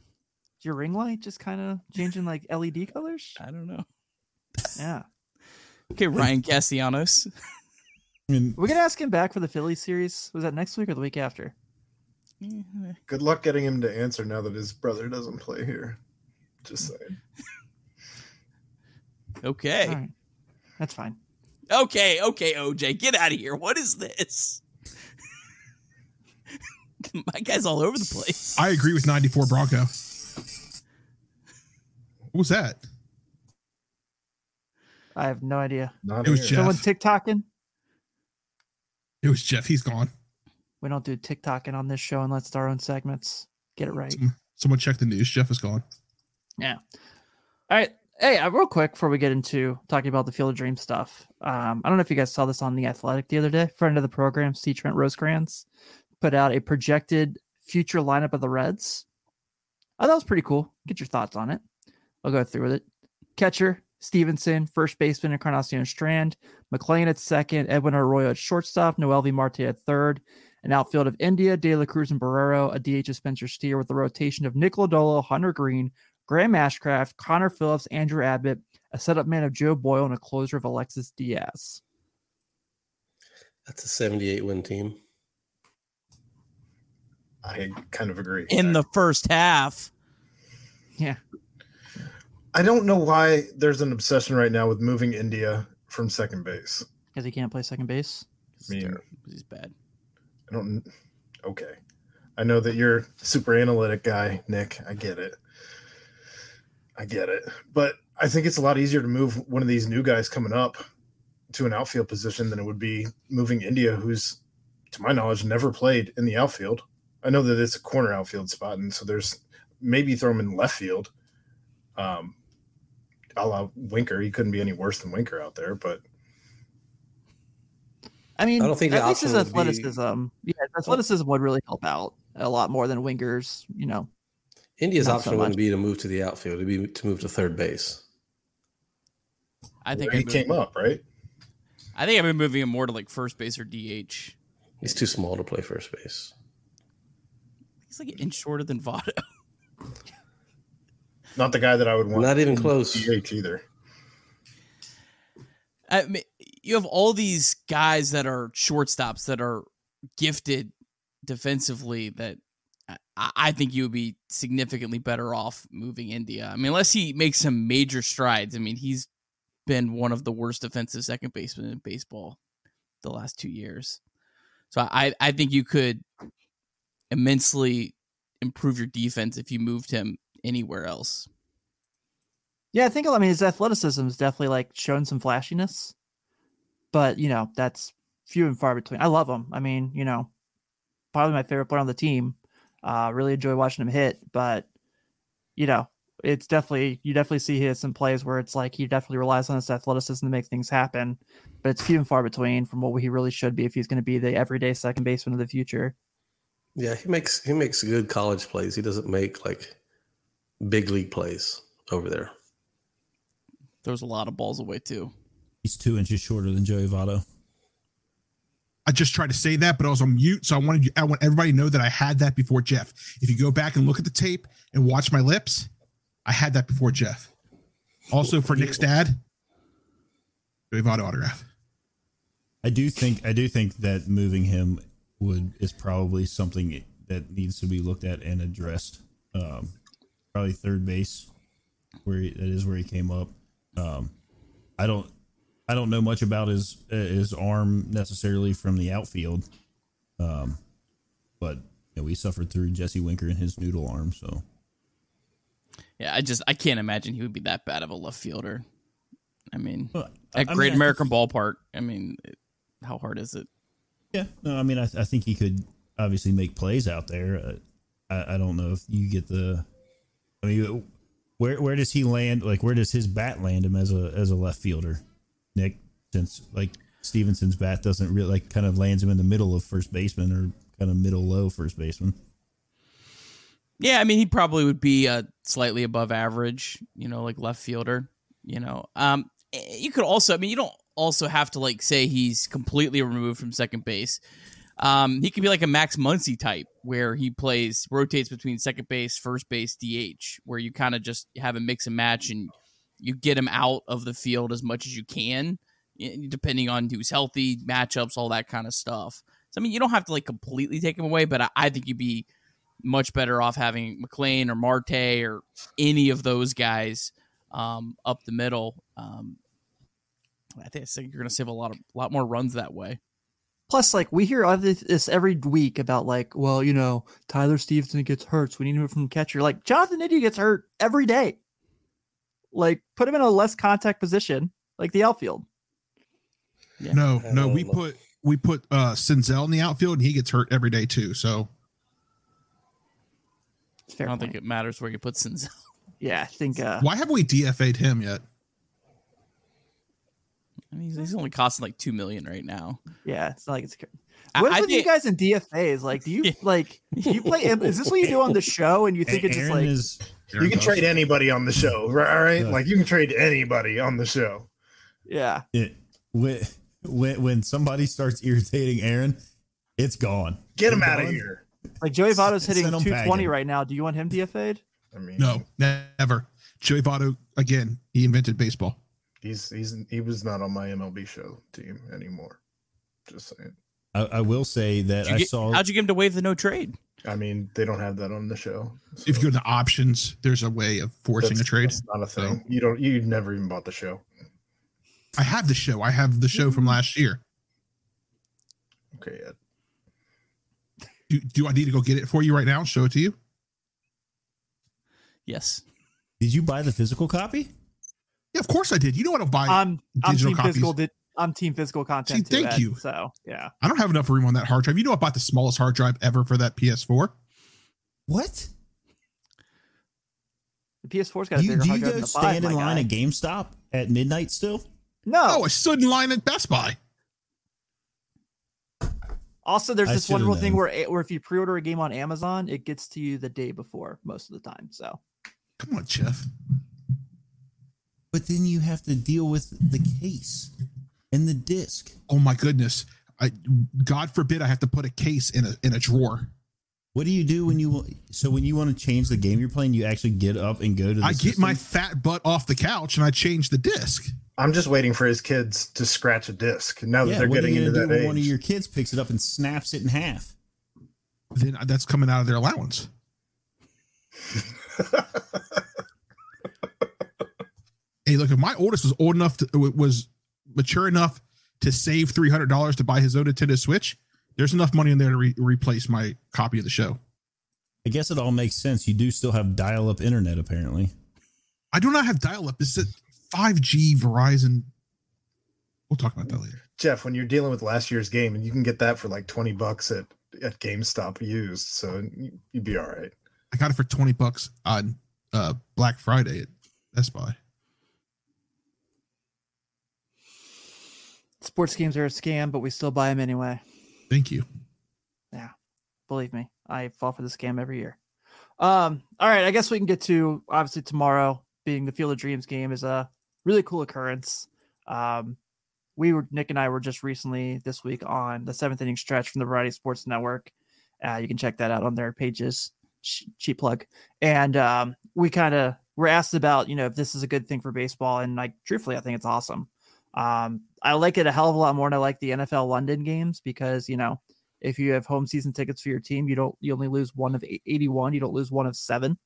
C: Is your ring light just kind of changing like LED colors?
H: I don't know.
C: Yeah.
H: Okay, Ryan Castellanos. [LAUGHS]
D: I mean,
C: We're going to ask him back for the Philly series. Was that next week or the week after? Mm-hmm.
E: Good luck getting him to answer now that his brother doesn't play here. Just saying. [LAUGHS]
H: Okay.
C: All right. That's fine.
H: Okay, okay, OJ, get out of here. What is this? [LAUGHS] My guy's all over the place.
F: I agree with 94 Bronco. What was that?
C: I have no idea.
E: Not
F: It was
E: here.
F: Jeff.
C: Someone TikToking?
F: It was Jeff. He's gone.
C: We don't do TikToking on this show unless it's our own segments. Get it right.
F: Someone check the news. Jeff is gone.
C: Yeah. All right. Hey, uh, real quick before we get into talking about the Field of Dreams stuff, um, I don't know if you guys saw this on the Athletic the other day. Friend of the program, C. Trent Rosecrans, put out a projected future lineup of the Reds. I thought it was pretty cool. Get your thoughts on it. I'll go through with it. Catcher Stephenson, first baseman Encarnacion Strand, McLain at second, Edwin Arroyo at shortstop, Noelvi Marte at third, an outfield of India, De La Cruz, and Barrero, a DH of Spencer Steer with a rotation of Nick Lodolo, Hunter Greene, Graham Ashcraft, Connor Phillips, Andrew Abbott, a setup man of Joe Boyle, and a closer of Alexis Diaz.
I: That's a 78 win team.
E: I kind of agree.
H: In the first half.
C: Yeah.
E: I don't know why there's an obsession right now with moving India from second base.
C: Because he can't play second base.
E: I mean,
H: He's bad.
E: I don't. Okay, I know that you're super analytic guy, Nick. I get it. I get it, but I think it's a lot easier to move one of these new guys coming up to an outfield position than it would be moving India, who's, to my knowledge, never played in the outfield. I know that it's a corner outfield spot, and so there's maybe throw him in left field. Um, a la Winker, he couldn't be any worse than Winker out there, but
C: I mean,
I: I don't think the
C: at least his
I: option would be-
C: athleticism, yeah, athleticism would really help out a lot more than Winker's, you know.
I: India's option
C: so
I: wouldn't be to move to the outfield. It'd be to move to third base.
H: I think
E: he came up right.
H: I think I've been moving him more to like first base or DH.
I: He's too small to play first base.
H: He's like an inch shorter than Votto. [LAUGHS]
E: Not the guy that I would want.
I: Not even close.
E: DH either.
H: I mean, you have all these guys that are shortstops that are gifted defensively that I, I think you would be significantly better off moving India. I mean, unless he makes some major strides. I mean, he's been one of the worst defensive second basemen in baseball the last two years. So I, I think you could immensely improve your defense if you moved him anywhere else.
C: Yeah, I think I mean his athleticism is definitely like shown some flashiness, but you know that's few and far between. I love him. I mean, you know, probably my favorite player on the team. Uh, really enjoy watching him hit, but you know, it's definitely you definitely see his some plays where it's like he definitely relies on his athleticism to make things happen, but it's few and far between from what he really should be if he's going to be the everyday second baseman of the future.
I: Yeah, he makes he makes good college plays. He doesn't make like big league plays over there.
H: Throws a lot of balls away too.
D: He's two inches shorter than Joey Votto.
F: I just tried to say that, but I was on mute. So I wanted you, I want everybody to know that I had that before Jeff. If you go back and look at the tape and watch my lips, I had that before Jeff. Also for Nick's dad, Joey Votto autograph.
D: I do think I do think that moving him would is probably something that needs to be looked at and addressed. Um, probably third base, where he, that is where he came up. Um, I don't I don't know much about his his arm necessarily from the outfield, um, but you know, we suffered through Jesse Winker and his noodle arm. So
H: Yeah, I just I can't imagine he would be that bad of a left fielder. I mean,
D: Well,
H: at
D: I- I
H: Great
D: mean, I
H: American
D: think-
H: Ballpark. I mean, it- how hard is it?
D: Yeah, no, I mean, I, I think he could obviously make plays out there. Uh, I, I don't know if you get the. I mean, where where does he land? Like, where does his bat land him as a as a left fielder, Nick? Since like Stephenson's bat doesn't really like kind of lands him in the middle of first baseman or kind of middle low first baseman.
H: Yeah, I mean, he probably would be uh, slightly above average, you know, like left fielder. You know, um, eh, you could also, I mean, you don't also have to like say he's completely removed from second base. Um, he could be like a Max Muncy type, where he plays rotates between second base, first base, DH, where you kind of just have a mix and match, and you get him out of the field as much as you can, depending on who's healthy, matchups, all that kind of stuff. So I mean, you don't have to like completely take him away, but I, I think you'd be much better off having McLain or Marte or any of those guys um, up the middle. Um, I think, you're going to save a lot of lot more runs that way.
C: Plus, like we hear this every week about like, well, you know, Tyler Stephenson gets hurt, so we need him from catcher. Like Jonathan India gets hurt every day. Like put him in a less contact position, like the outfield.
H: Yeah.
F: No, no, we put we put uh Senzel in the outfield and he gets hurt every day too. So
C: It's
H: I don't
C: point.
H: think it matters where you put Senzel. [LAUGHS]
C: yeah, I think. uh
F: why haven't we DFA'd him yet?
H: I mean, he's, he's only costing like two million right now.
C: Yeah, it's not like it's.
H: I-
C: What's
H: I
C: with you guys in DFAs? Like, do you [LAUGHS] like? Do you play? Is this what you do on the show? And you think it's just like?
D: is
E: You can trade anybody on the show, right? All right,
D: Yeah.
E: like you can trade anybody on the show.
C: Yeah,
D: it, when when when somebody starts irritating Aaron, it's gone.
E: Get him out of here.
C: like Joey Votto's
D: Send
C: hitting 220 right now. Do you want him DFA'd?
E: I mean,
F: No, never. Joey Votto again. He invented baseball.
E: he's he's he was not on my MLB show team anymore. Just saying.
D: I, I will say that I
H: get-
D: saw.
H: how'd you get him to waive the no trade?
E: I mean, they don't have that on the show.
F: If you
E: so
F: go to the options, there's a way of forcing
E: that's-
F: a trade.
E: That's not a thing. You don't. You never even bought the show.
F: I have the show. I have the show from last year.
E: Okay, Ed.
F: Do, do I need to go get it for you right now? and Show it to you.
H: Yes.
D: Did you buy the physical copy?
F: Yeah, of course I did. You know what? I'll buy.
C: I'm I'm
F: digital
C: team
F: copies.
C: physical. Di- I'm team physical content.
F: See,
C: too,
F: thank
C: Ed,
F: you.
C: So yeah,
F: I don't have enough room on that hard drive. You know, I bought the smallest hard drive ever for that PS4.
D: What?
C: the PS4's got a
D: Do you,
C: bigger
D: do
C: hard
D: you
C: drive
D: go
C: than the
D: stand
C: five.
D: in line
C: guy.
D: at GameStop at midnight still?
C: No.
F: Oh, I stood in line at Best Buy.
C: Also, there's
D: I
C: this
D: should've
C: wonderful thing
D: known.
C: where eh, where if you pre-order a game on Amazon, it gets to you the day before most of the time. So
F: Come on, Jeff.
D: But then you have to deal with the case and the disc.
F: Oh my goodness. I God forbid I have to put a case in a in a drawer.
D: What do you do when you so when you want to change the game you're playing? You actually get up and go to. the
F: I get my fat butt off the couch and I change the disc.
E: I'm just waiting for his kids to scratch a disc. Now that
D: Yeah,
E: they're
D: what are
E: getting
D: you
E: into
D: gonna
E: that
D: do
E: age.
D: when one of your kids picks it up and snaps it in half?
F: Then that's coming out of their allowance. [LAUGHS] hey, look, if my oldest was old enough to was mature enough to save three hundred dollars to buy his own Nintendo Switch, there's enough money in there to re- replace my copy of the show.
D: I guess it all makes sense. You do still have dial-up internet, apparently.
F: I do not have dial up. This is five G Verizon. We'll talk about that later.
E: Jeff, when you're dealing with last year's game, and you can get that for like 20 bucks at, at GameStop used, so you- you'd be all right.
F: I got it for twenty bucks on uh, Black Friday at Best Buy.
C: Sports games are a scam, but we still buy them anyway.
F: Thank you.
C: Yeah, believe me, I fall for the scam every year. Um, all right, I guess we can get to obviously tomorrow being the Field of Dreams game is a really cool occurrence. Um, we were Nick and I were just recently this week on the seventh inning stretch from the Variety Sports Network. Uh, you can check that out on their pages. Ch- Cheap plug. And um, we kind of were asked about you know if this is a good thing for baseball, and like truthfully, I think it's awesome. Um, I like it a hell of a lot more than I like the NFL London games because you know if you have home season tickets for your team, you don't you only lose one of 81, you don't lose one of seven.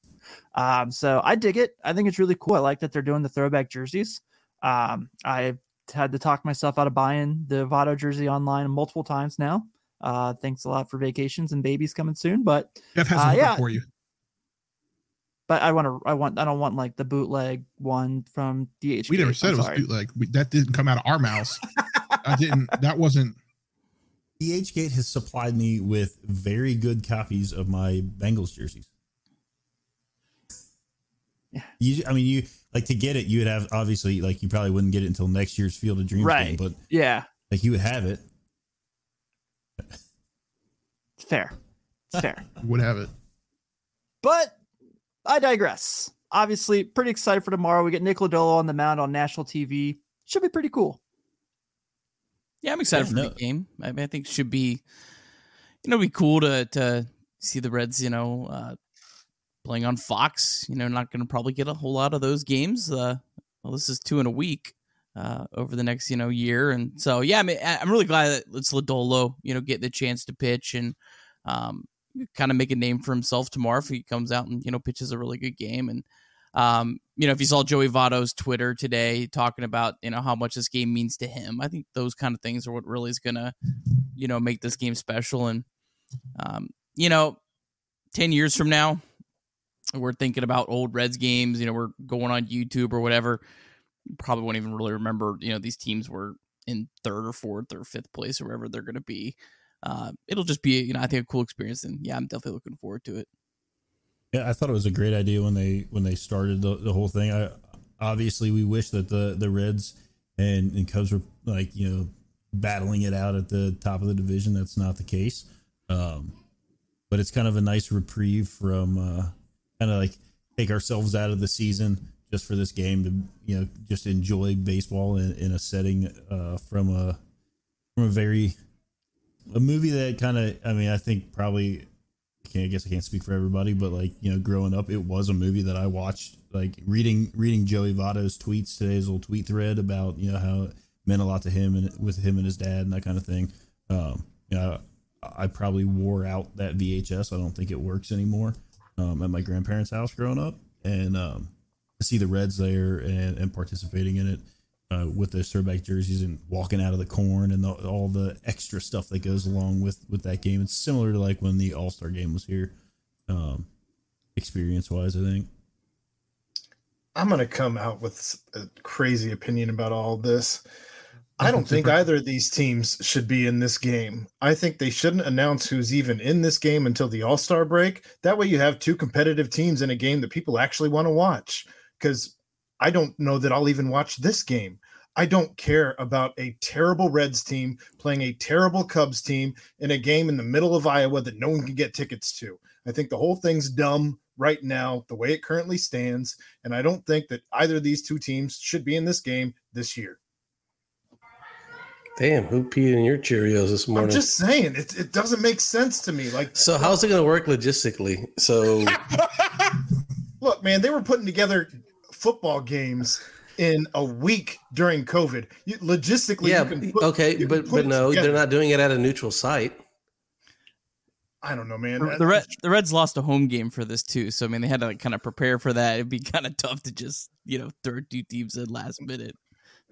C: Um, so I dig it. I think it's really cool. I like that they're doing the throwback jerseys. Um, I've had to talk myself out of buying the Votto jersey online multiple times now. Uh, thanks a lot for vacations and babies coming soon, but
F: Jeff has
C: Uh, yeah.
F: for you.
C: But I want to. I want. I don't want like the bootleg one from DH.
F: We never said it was bootleg. We, that didn't come out of our mouths. I didn't. [LAUGHS] That wasn't.
D: DHgate has supplied me with very good copies of my Bengals jerseys.
C: Yeah.
D: You, I mean, you like to get it. You would have obviously like you probably wouldn't get it until next year's Field of Dreams
C: Right.
D: game, but
C: Yeah,
D: like you would have it.
C: it's fair. It's fair.
F: Would have it.
C: But I digress. Obviously, pretty excited for tomorrow. We get Nick Lodolo on the mound on national TV. Should be pretty cool.
H: Yeah, I'm excited
D: Yeah,
H: for
D: no-
H: the game. I, mean, I think it should be, you know, be cool to to see the Reds, you know, uh, playing on Fox. You know, not going to probably get a whole lot of those games. Uh, well, this is two in a week uh, over the next, you know, year, and so yeah, I mean, I- I'm really glad that it's Lodolo, you know, getting the chance to pitch and um, kind of make a name for himself tomorrow if he comes out and you know pitches a really good game and. Um, you know, if you saw Joey Votto's Twitter today talking about, you know, how much this game means to him, I think those kind of things are what really is gonna, you know, make this game special. And um, you know, ten years from now, we're thinking about old Reds games, you know, we're going on YouTube or whatever. Probably won't even really remember, you know, these teams were in third or fourth or fifth place or wherever they're gonna be. Uh, it'll just be, you know, I think a cool experience, and yeah, I'm definitely looking forward to it.
D: Yeah, I thought it was a great idea when they when they started the, the whole thing. I obviously we wish that the the Reds and, and Cubs were like you know battling it out at the top of the division. That's not the case. Um, but it's kind of a nice reprieve from uh, kind of like take ourselves out of the season just for this game to you know just enjoy baseball in, in a setting uh, from a from a very a movie that kind of I mean I think probably I guess I can't speak for everybody, but like you know, growing up, it was a movie that I watched. Like reading reading Joey Votto's tweets today's little tweet thread about you know how it meant a lot to him and with him and his dad and that kind of thing. Um, you know, I probably wore out that VHS. I don't think it works anymore. Um, at my grandparents' house growing up, and um, to see the Reds there and, and participating in it uh, with their throwback jerseys and walking out of the corn and the, all the extra stuff that goes along with with that game. It's similar to like when the All Star game was here, um, experience wise. I think.
E: I'm going to come out with a crazy opinion about all this. I don't think either of these teams should be in this game. I think they shouldn't announce who's even in this game until the All Star break. That way, you have two competitive teams in a game that people actually want to watch. Because I don't know that I'll even watch this game. I don't care about a terrible Reds team playing a terrible Cubs team in a game in the middle of Iowa that no one can get tickets to. I think the whole thing's dumb right now, the way it currently stands. And I don't think that either of these two teams should be in this game this year.
I: Damn, who peed in your Cheerios this morning?
E: I'm just saying, it, it doesn't make sense to me. Like,
I: so how's it going to work logistically? So [LAUGHS]
E: look, man, they were putting together football games in a week during COVID. You, logistically,
I: yeah,
E: you can put-
I: okay,
E: you can
I: but
E: put
I: but no,
E: together.
I: they're not doing it at a neutral site.
E: I don't know, man.
H: The, the, Red, the Reds lost a home game for this too, so I mean they had to like kind of prepare for that. It'd be [LAUGHS] kind of tough to just you know throw two teams in last minute.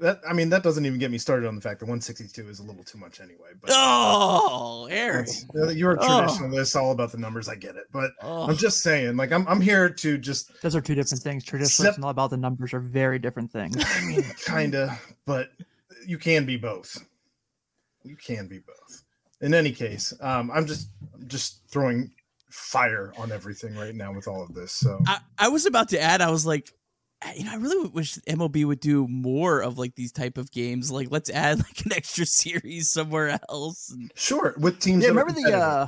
E: That I mean, that doesn't even get me started on the fact that 162 is a little too much anyway. But
H: Oh, Eric.
E: You're a
H: Oh.
E: traditionalist, all about the numbers. I get it, but
H: Oh.
E: I'm just saying, like, I'm I'm here to just
C: Those are two different things. Traditionalists
E: Sep-
C: and all about the numbers are very different things.
E: I mean, kind of, but you can be both. You can be both. In any case, um, I'm just I'm just throwing fire on everything right now with all of this. So
H: I, I was about to add, I was like, you know, I really wish MLB would do more of like these type of games. Like, let's add [LAUGHS] like an extra series somewhere else. And,
E: sure, with teams.
C: Yeah, remember the uh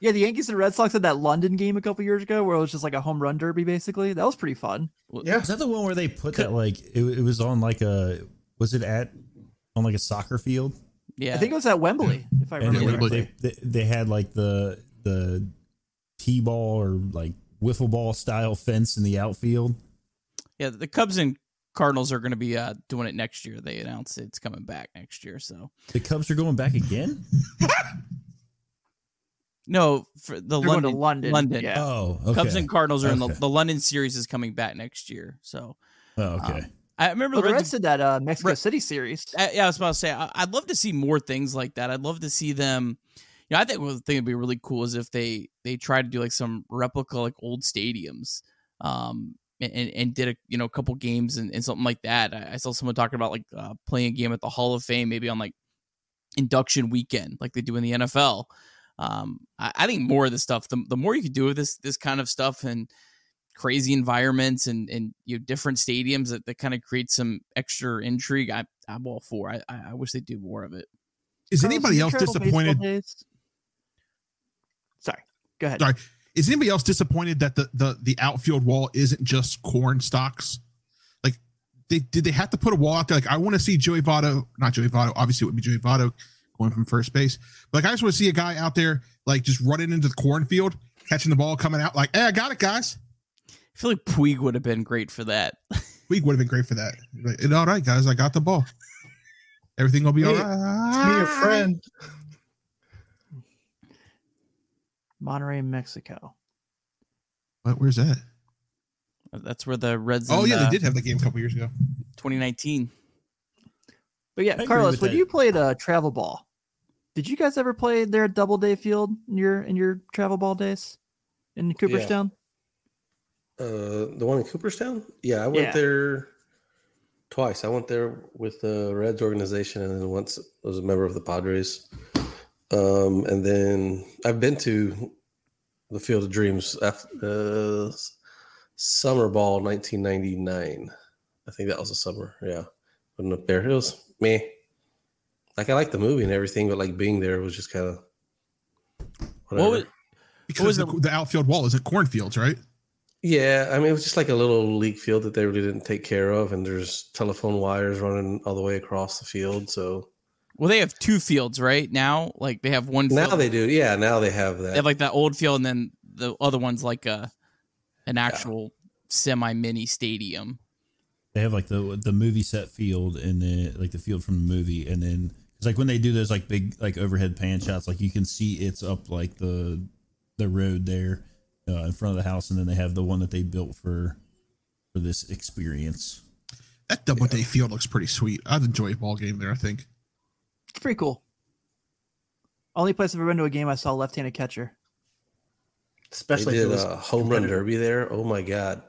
C: yeah, the Yankees and Red Sox had that London game a couple years ago where it was just like a home run derby basically. That was pretty fun.
E: yeah,
D: Is that the one where they put that like it, it was on like a was it at on like a soccer field?
H: yeah,
C: I think it was at Wembley, if I remember
D: they, they, they, they had like the the t-ball or like wiffle ball style fence in the outfield.
H: Yeah. The Cubs and Cardinals are going to be uh, doing it next year. They announced it's coming back next year. So
D: The Cubs are going back again. [LAUGHS]
H: no, for the
C: They're going to
H: London,
C: London.
H: London.
C: Yeah.
D: Oh, okay.
H: Cubs and Cardinals are in the the London series is coming back next year. So
D: Oh, okay.
H: um, I remember
C: Well,
H: the
C: the
H: Reds
C: Reds did that uh, Mexico
H: Red-
C: City series.
H: I, yeah, I was about to say I, I'd love to see more things like that. I'd love to see them. You know, I think one thing would be really cool is if they they try to do like some replica like old stadiums. um, and, and did a you know a couple games and, and something like that. I, I saw someone talking about like uh, playing a game at the Hall of Fame, maybe on like induction weekend, like they do in the NFL. Um, I, I think more of this stuff, the, the more you can do with this this kind of stuff and crazy environments and and you know different stadiums that, that kind of create some extra intrigue. I, I'm all for. I I wish they'd do more of it.
F: Is
C: Carlos,
F: anybody else disappointed?
C: Sorry, go ahead.
F: Sorry. Is anybody else disappointed that the, the the outfield wall isn't just corn stalks? Like, they did they have to put a wall out there? Like, I want to see Joey Votto, not Joey Votto. Obviously, it would be Joey Votto going from first base. But like, I just want to see a guy out there like just running into the cornfield, catching the ball, coming out like, "Hey, I got it, guys."
H: I feel like Puig would have been great for that. [LAUGHS]
F: Week would have been great for that. Like, all right, guys, I got the ball. Everything will be
E: Hey,
F: all
E: It's me, your friend.
C: Monterrey, Mexico.
F: What, where's that?
H: That's where the Reds.
F: Oh
H: in,
F: yeah,
H: uh,
F: they did have that game a couple years ago.
H: 2019.
C: But yeah,
D: agree
C: Carlos,
D: with
C: when
D: that.
C: you played uh, travel ball, did you guys ever play there at Doubleday Field in your in your travel ball days in Cooperstown?
I: Uh, the one in Cooperstown? Yeah, I went
C: Yeah.
I: there twice. I went there with the Reds organization, and then once I was a member of the Padres. Um, and then I've been to the Field of Dreams after uh, summer ball 1999. I think that was the summer. Yeah, went up there. It was me. Like I like the movie and everything, but like being there was just kind of
H: What was,
F: Because
H: was
F: the,
H: the-
F: the outfield wall isn't cornfields, right?
I: Yeah, I mean, it was just like a little league field that they really didn't take care of, and there's telephone wires running all the way across the field. So
H: well, they have two fields right now. Like they have one.
I: now
H: field-
I: they do, yeah. Now they have
H: They
I: that.
H: have like that old field, and then the other one's like a an actual semi mini stadium.
D: They have like the the movie set field and then like the field from the movie, and then it's like when they do those like big like overhead pan shots, like you can see it's up like the the road there uh, in front of the house, and then they have the one that they built for for this experience.
F: That Doubleday field looks pretty sweet. I'd enjoy a ball game there. I think.
C: It's pretty cool. Only place I've ever been to a game I saw a left-handed catcher.
I: They
E: Especially if it
I: did
E: was
I: a home run derby there. Oh my god!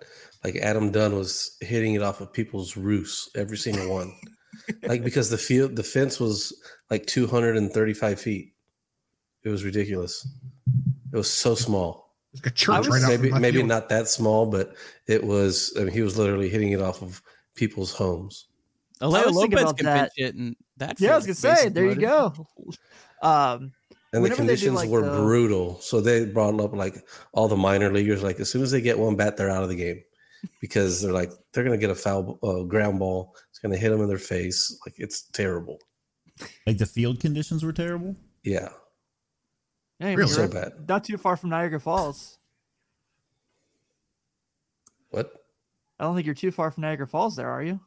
I: Like Adam Dunn was hitting it off of people's roofs, every single one. [LAUGHS] like because the field, the fence was like 235 feet. It was ridiculous. It was so small.
F: It's like a church
C: was-
F: right
I: maybe maybe
F: field.
I: not that small, but it was. I mean, he was literally hitting it off of people's homes.
H: Alejo
C: was thinking
H: Lopez
C: about
H: can
C: that.
H: pitch it, and that.
C: Yeah, I was gonna say,
H: basically
C: there you go. [LAUGHS] Um,
I: And the conditions
C: like,
I: were
C: the-
I: brutal. So they brought up like all the minor leaguers. Like as soon as they get one bat, they're out of the game because they're like they're gonna get a foul uh, ground ball. It's gonna hit them in their face. Like it's terrible.
D: Like the field conditions were terrible.
I: Yeah,
C: yeah,
F: Really?
I: so bad.
C: not too far from Niagara Falls.
I: What?
C: I don't think you're too far from Niagara Falls, there, are you?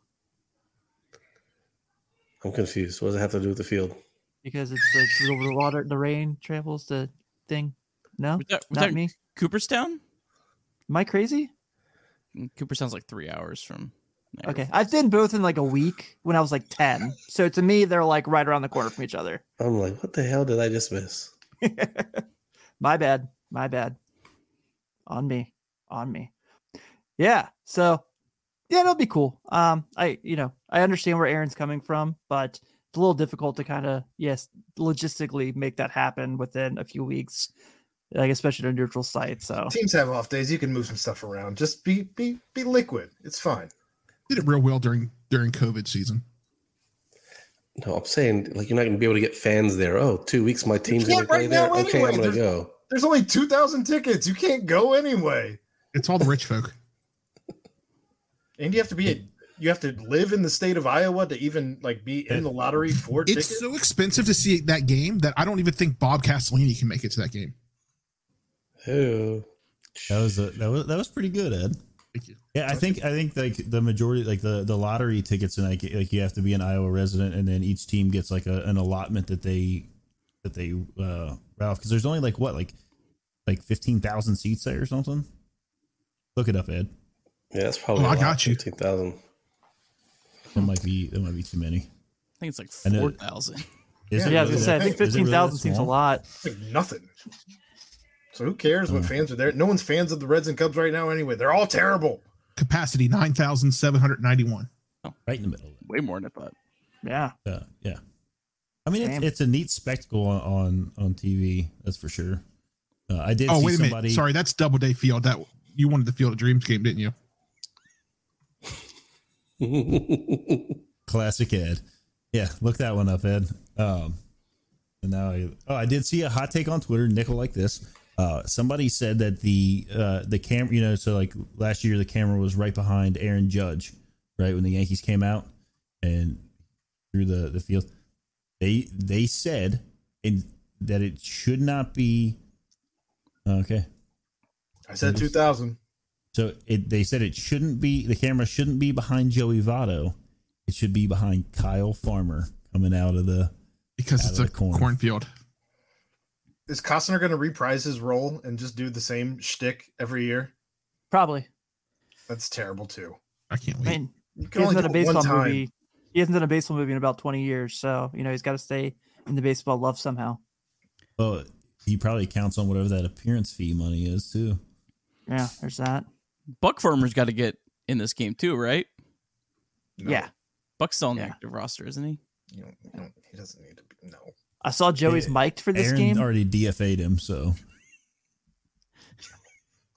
I: I'm confused. What does it have to do with the field?
C: Because it's the, the water, the rain travels the thing. No,
H: Was that, was
C: not
H: that
C: me.
H: Cooperstown?
C: Am I crazy?
H: Mm, Cooperstown's like three hours from. Niagara
C: Okay,
H: Falls.
C: I've been both in like a week when I was like ten. So to me, they're like right around the corner from each other.
I: I'm like, what the hell did I just miss? [LAUGHS]
C: my bad. My bad. On me. On me. Yeah. So yeah, it'll be cool. Um, I you know, I understand where Aaron's coming from, but it's a little difficult to kind of yes, logistically make that happen within a few weeks. Like especially on a neutral site. So
E: Teams have off days. You can move some stuff around. Just be be be liquid. It's fine.
F: Did it real well during during COVID season.
I: No, I'm saying like you're not gonna be able to get fans there. Oh, two weeks my team's gonna play
E: right
I: there.
E: now
I: Okay. I'm gonna
E: There's-
I: go.
E: There's only two thousand tickets. You can't go anyway.
F: It's all the rich folk.
E: And you have to be a, you have to live in the state of Iowa to even like be in the lottery for tickets.
F: It's
E: tickets.
F: so expensive to see that game that I don't even think Bob Castellini can make it to that game.
I: Oh,
D: That was a, that was that was pretty good, Ed.
F: Thank you.
D: Yeah, I think I think like the majority, like the the lottery tickets, and like like you have to be an Iowa resident, and then each team gets like a, an allotment that they that they uh Ralph because there's only like what like like fifteen thousand seats there or something. Look it up, Ed.
I: Yeah, that's probably.
F: Oh, I
I: a lot,
F: got you.
I: Fifteen thousand.
D: That might be that might be too many.
H: I think it's like four thousand. [LAUGHS]
D: Is
E: Yeah,
D: it
C: yeah, I was gonna say I think
D: is it really
C: fifteen
D: that
C: seems a lot.
E: It's like nothing. So who cares what
D: Uh.
E: fans are there? No one's fans of the Reds and Cubs right now anyway. They're all terrible.
F: Capacity nine thousand seven hundred ninety-one.
D: Oh, right in the middle.
H: Way more than I thought.
C: Yeah.
D: Uh, yeah. I mean, it's, it's a neat spectacle on, on, on TV. That's for sure. Uh, I did
F: Oh
D: see
F: wait a
D: somebody.
F: minute. Sorry, that's Doubleday Field. That you wanted the Field of Dreams game, didn't you? [LAUGHS]
D: Classic Ed. Yeah, look that one up, Ed. Um, and now, I, oh, I did see a hot take on Twitter, nickel like this. Uh, somebody said that the uh, the camera, you know, so like last year the camera was right behind Aaron Judge, right when the Yankees came out and through the the field. They they said in that it should not be okay.
E: I said 2000.
D: So it, they said it shouldn't be the camera shouldn't be behind Joey Votto. It should be behind Kyle Farmer coming out of the.
F: Because it's a
D: the corner.
F: cornfield.
E: Is Costner going to reprise his role and just do the same shtick every year?
C: Probably.
E: That's terrible too.
F: I can't
C: I
F: wait.
C: mean,
E: You
C: he
E: can
C: hasn't
E: only
C: done a
E: do it one
C: baseball movie. He hasn't done a baseball movie in about 20 years. So, you know, he's got to stay in the baseball love somehow.
D: Well, he probably counts on whatever that appearance fee money is too.
C: Yeah, there's that.
H: Buck Farmer's got to get in this game too, right?
E: No,
C: Yeah.
H: Buck's still on the
C: Yeah.
H: active roster, isn't he?
E: you don't- you don't- he doesn't need to be. No.
C: I saw Joey's
D: Yeah,
C: mic'd for this
D: Aaron
C: game.
D: already DFA'd him, so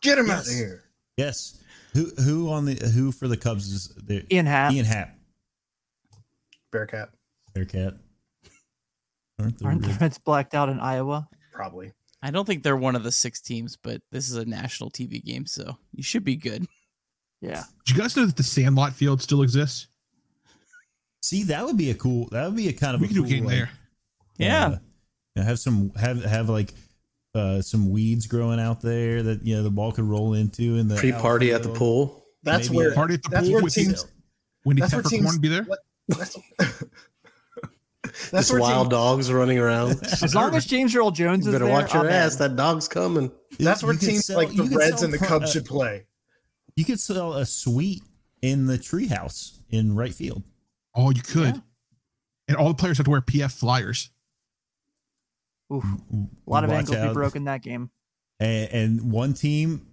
E: Get him out of here.
D: yes. Who who on the who for the Cubs is the
C: Ian Happ.
D: Ian Happ,
E: Bearcat,
D: Bearcat. Aren't the
C: Aren't the
D: Reds-
C: Reds blacked out in Iowa?
E: probably.
H: I don't think they're one of the six teams, but this is a national TV game, so you should be good.
C: Yeah.
F: Did you guys know that the Sandlot Field still exists?
D: See, that would be a cool. That would be a kind of
F: We
D: a
F: could do a
D: cool,
F: game
D: like,
F: there.
H: Yeah.
D: uh, have some have have like uh some weeds growing out there that you know the ball could roll into in the
I: Pre-party at the pool.
E: That's
D: Maybe
E: where
F: Party at the
E: that's
F: pool
E: where
F: with
E: teams.
F: Wendy
E: That's where
F: Peppercorn
E: teams-
F: be there.
E: What- That's, that's
I: Just wild
E: teams,
I: dogs running around. [LAUGHS]
C: As long as James Earl Jones
I: you
C: is
I: better
C: there,
I: watch your
C: I'm in.
I: ass. That dog's coming.
E: That's where
D: You could
E: teams
D: sell-
E: like the Reds and the
D: pro-
E: Cubs
D: uh,
E: should play.
D: You could sell a suite in the treehouse in right field.
F: Oh, you could.
C: Yeah.
F: And all the players have to wear PF flyers.
C: Oof. A lot of
D: Watch
C: ankles be broken that game.
D: And, and one team,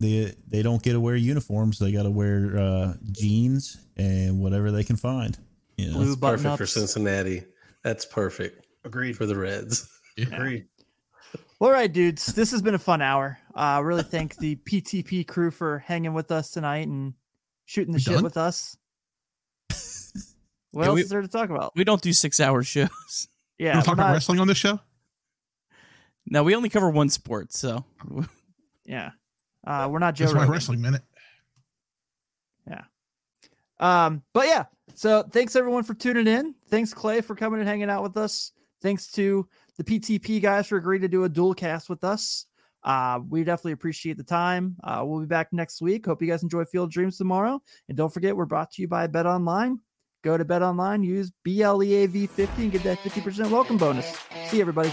D: they they don't get to wear uniforms. They got to wear uh, jeans and whatever they can find. You know?
C: Blue
I: That's perfect for. Cincinnati. That's perfect
E: Agreed.
I: for the Reds. [LAUGHS]
E: Agreed.
C: All right, dudes. This has been a fun hour. Uh, really thank the PTP crew for hanging with us tonight and shooting the
F: We
C: shit
F: done?
C: with us. [LAUGHS] What
H: Yeah,
C: else
H: we-
C: is there to talk about?
H: We don't do six hour [LAUGHS] shows.
C: Yeah,
F: want talk
C: we're
F: about wrestling on this show?
H: No, we only cover one sport, so
C: yeah. Uh, we're not Joe
F: That's my wrestling minute. Yeah.
C: Um, but yeah, so thanks everyone for tuning in. Thanks Clay for coming and hanging out with us. Thanks to the PTP guys for agreeing to do a dual cast with us. Uh, we definitely appreciate the time. Uh, we'll be back next week. Hope you guys enjoy Field Dreams tomorrow. And don't forget, we're brought to you by BetOnline. Go to BetOnline, use BLEAV50 and get that 50% welcome bonus. See you, everybody.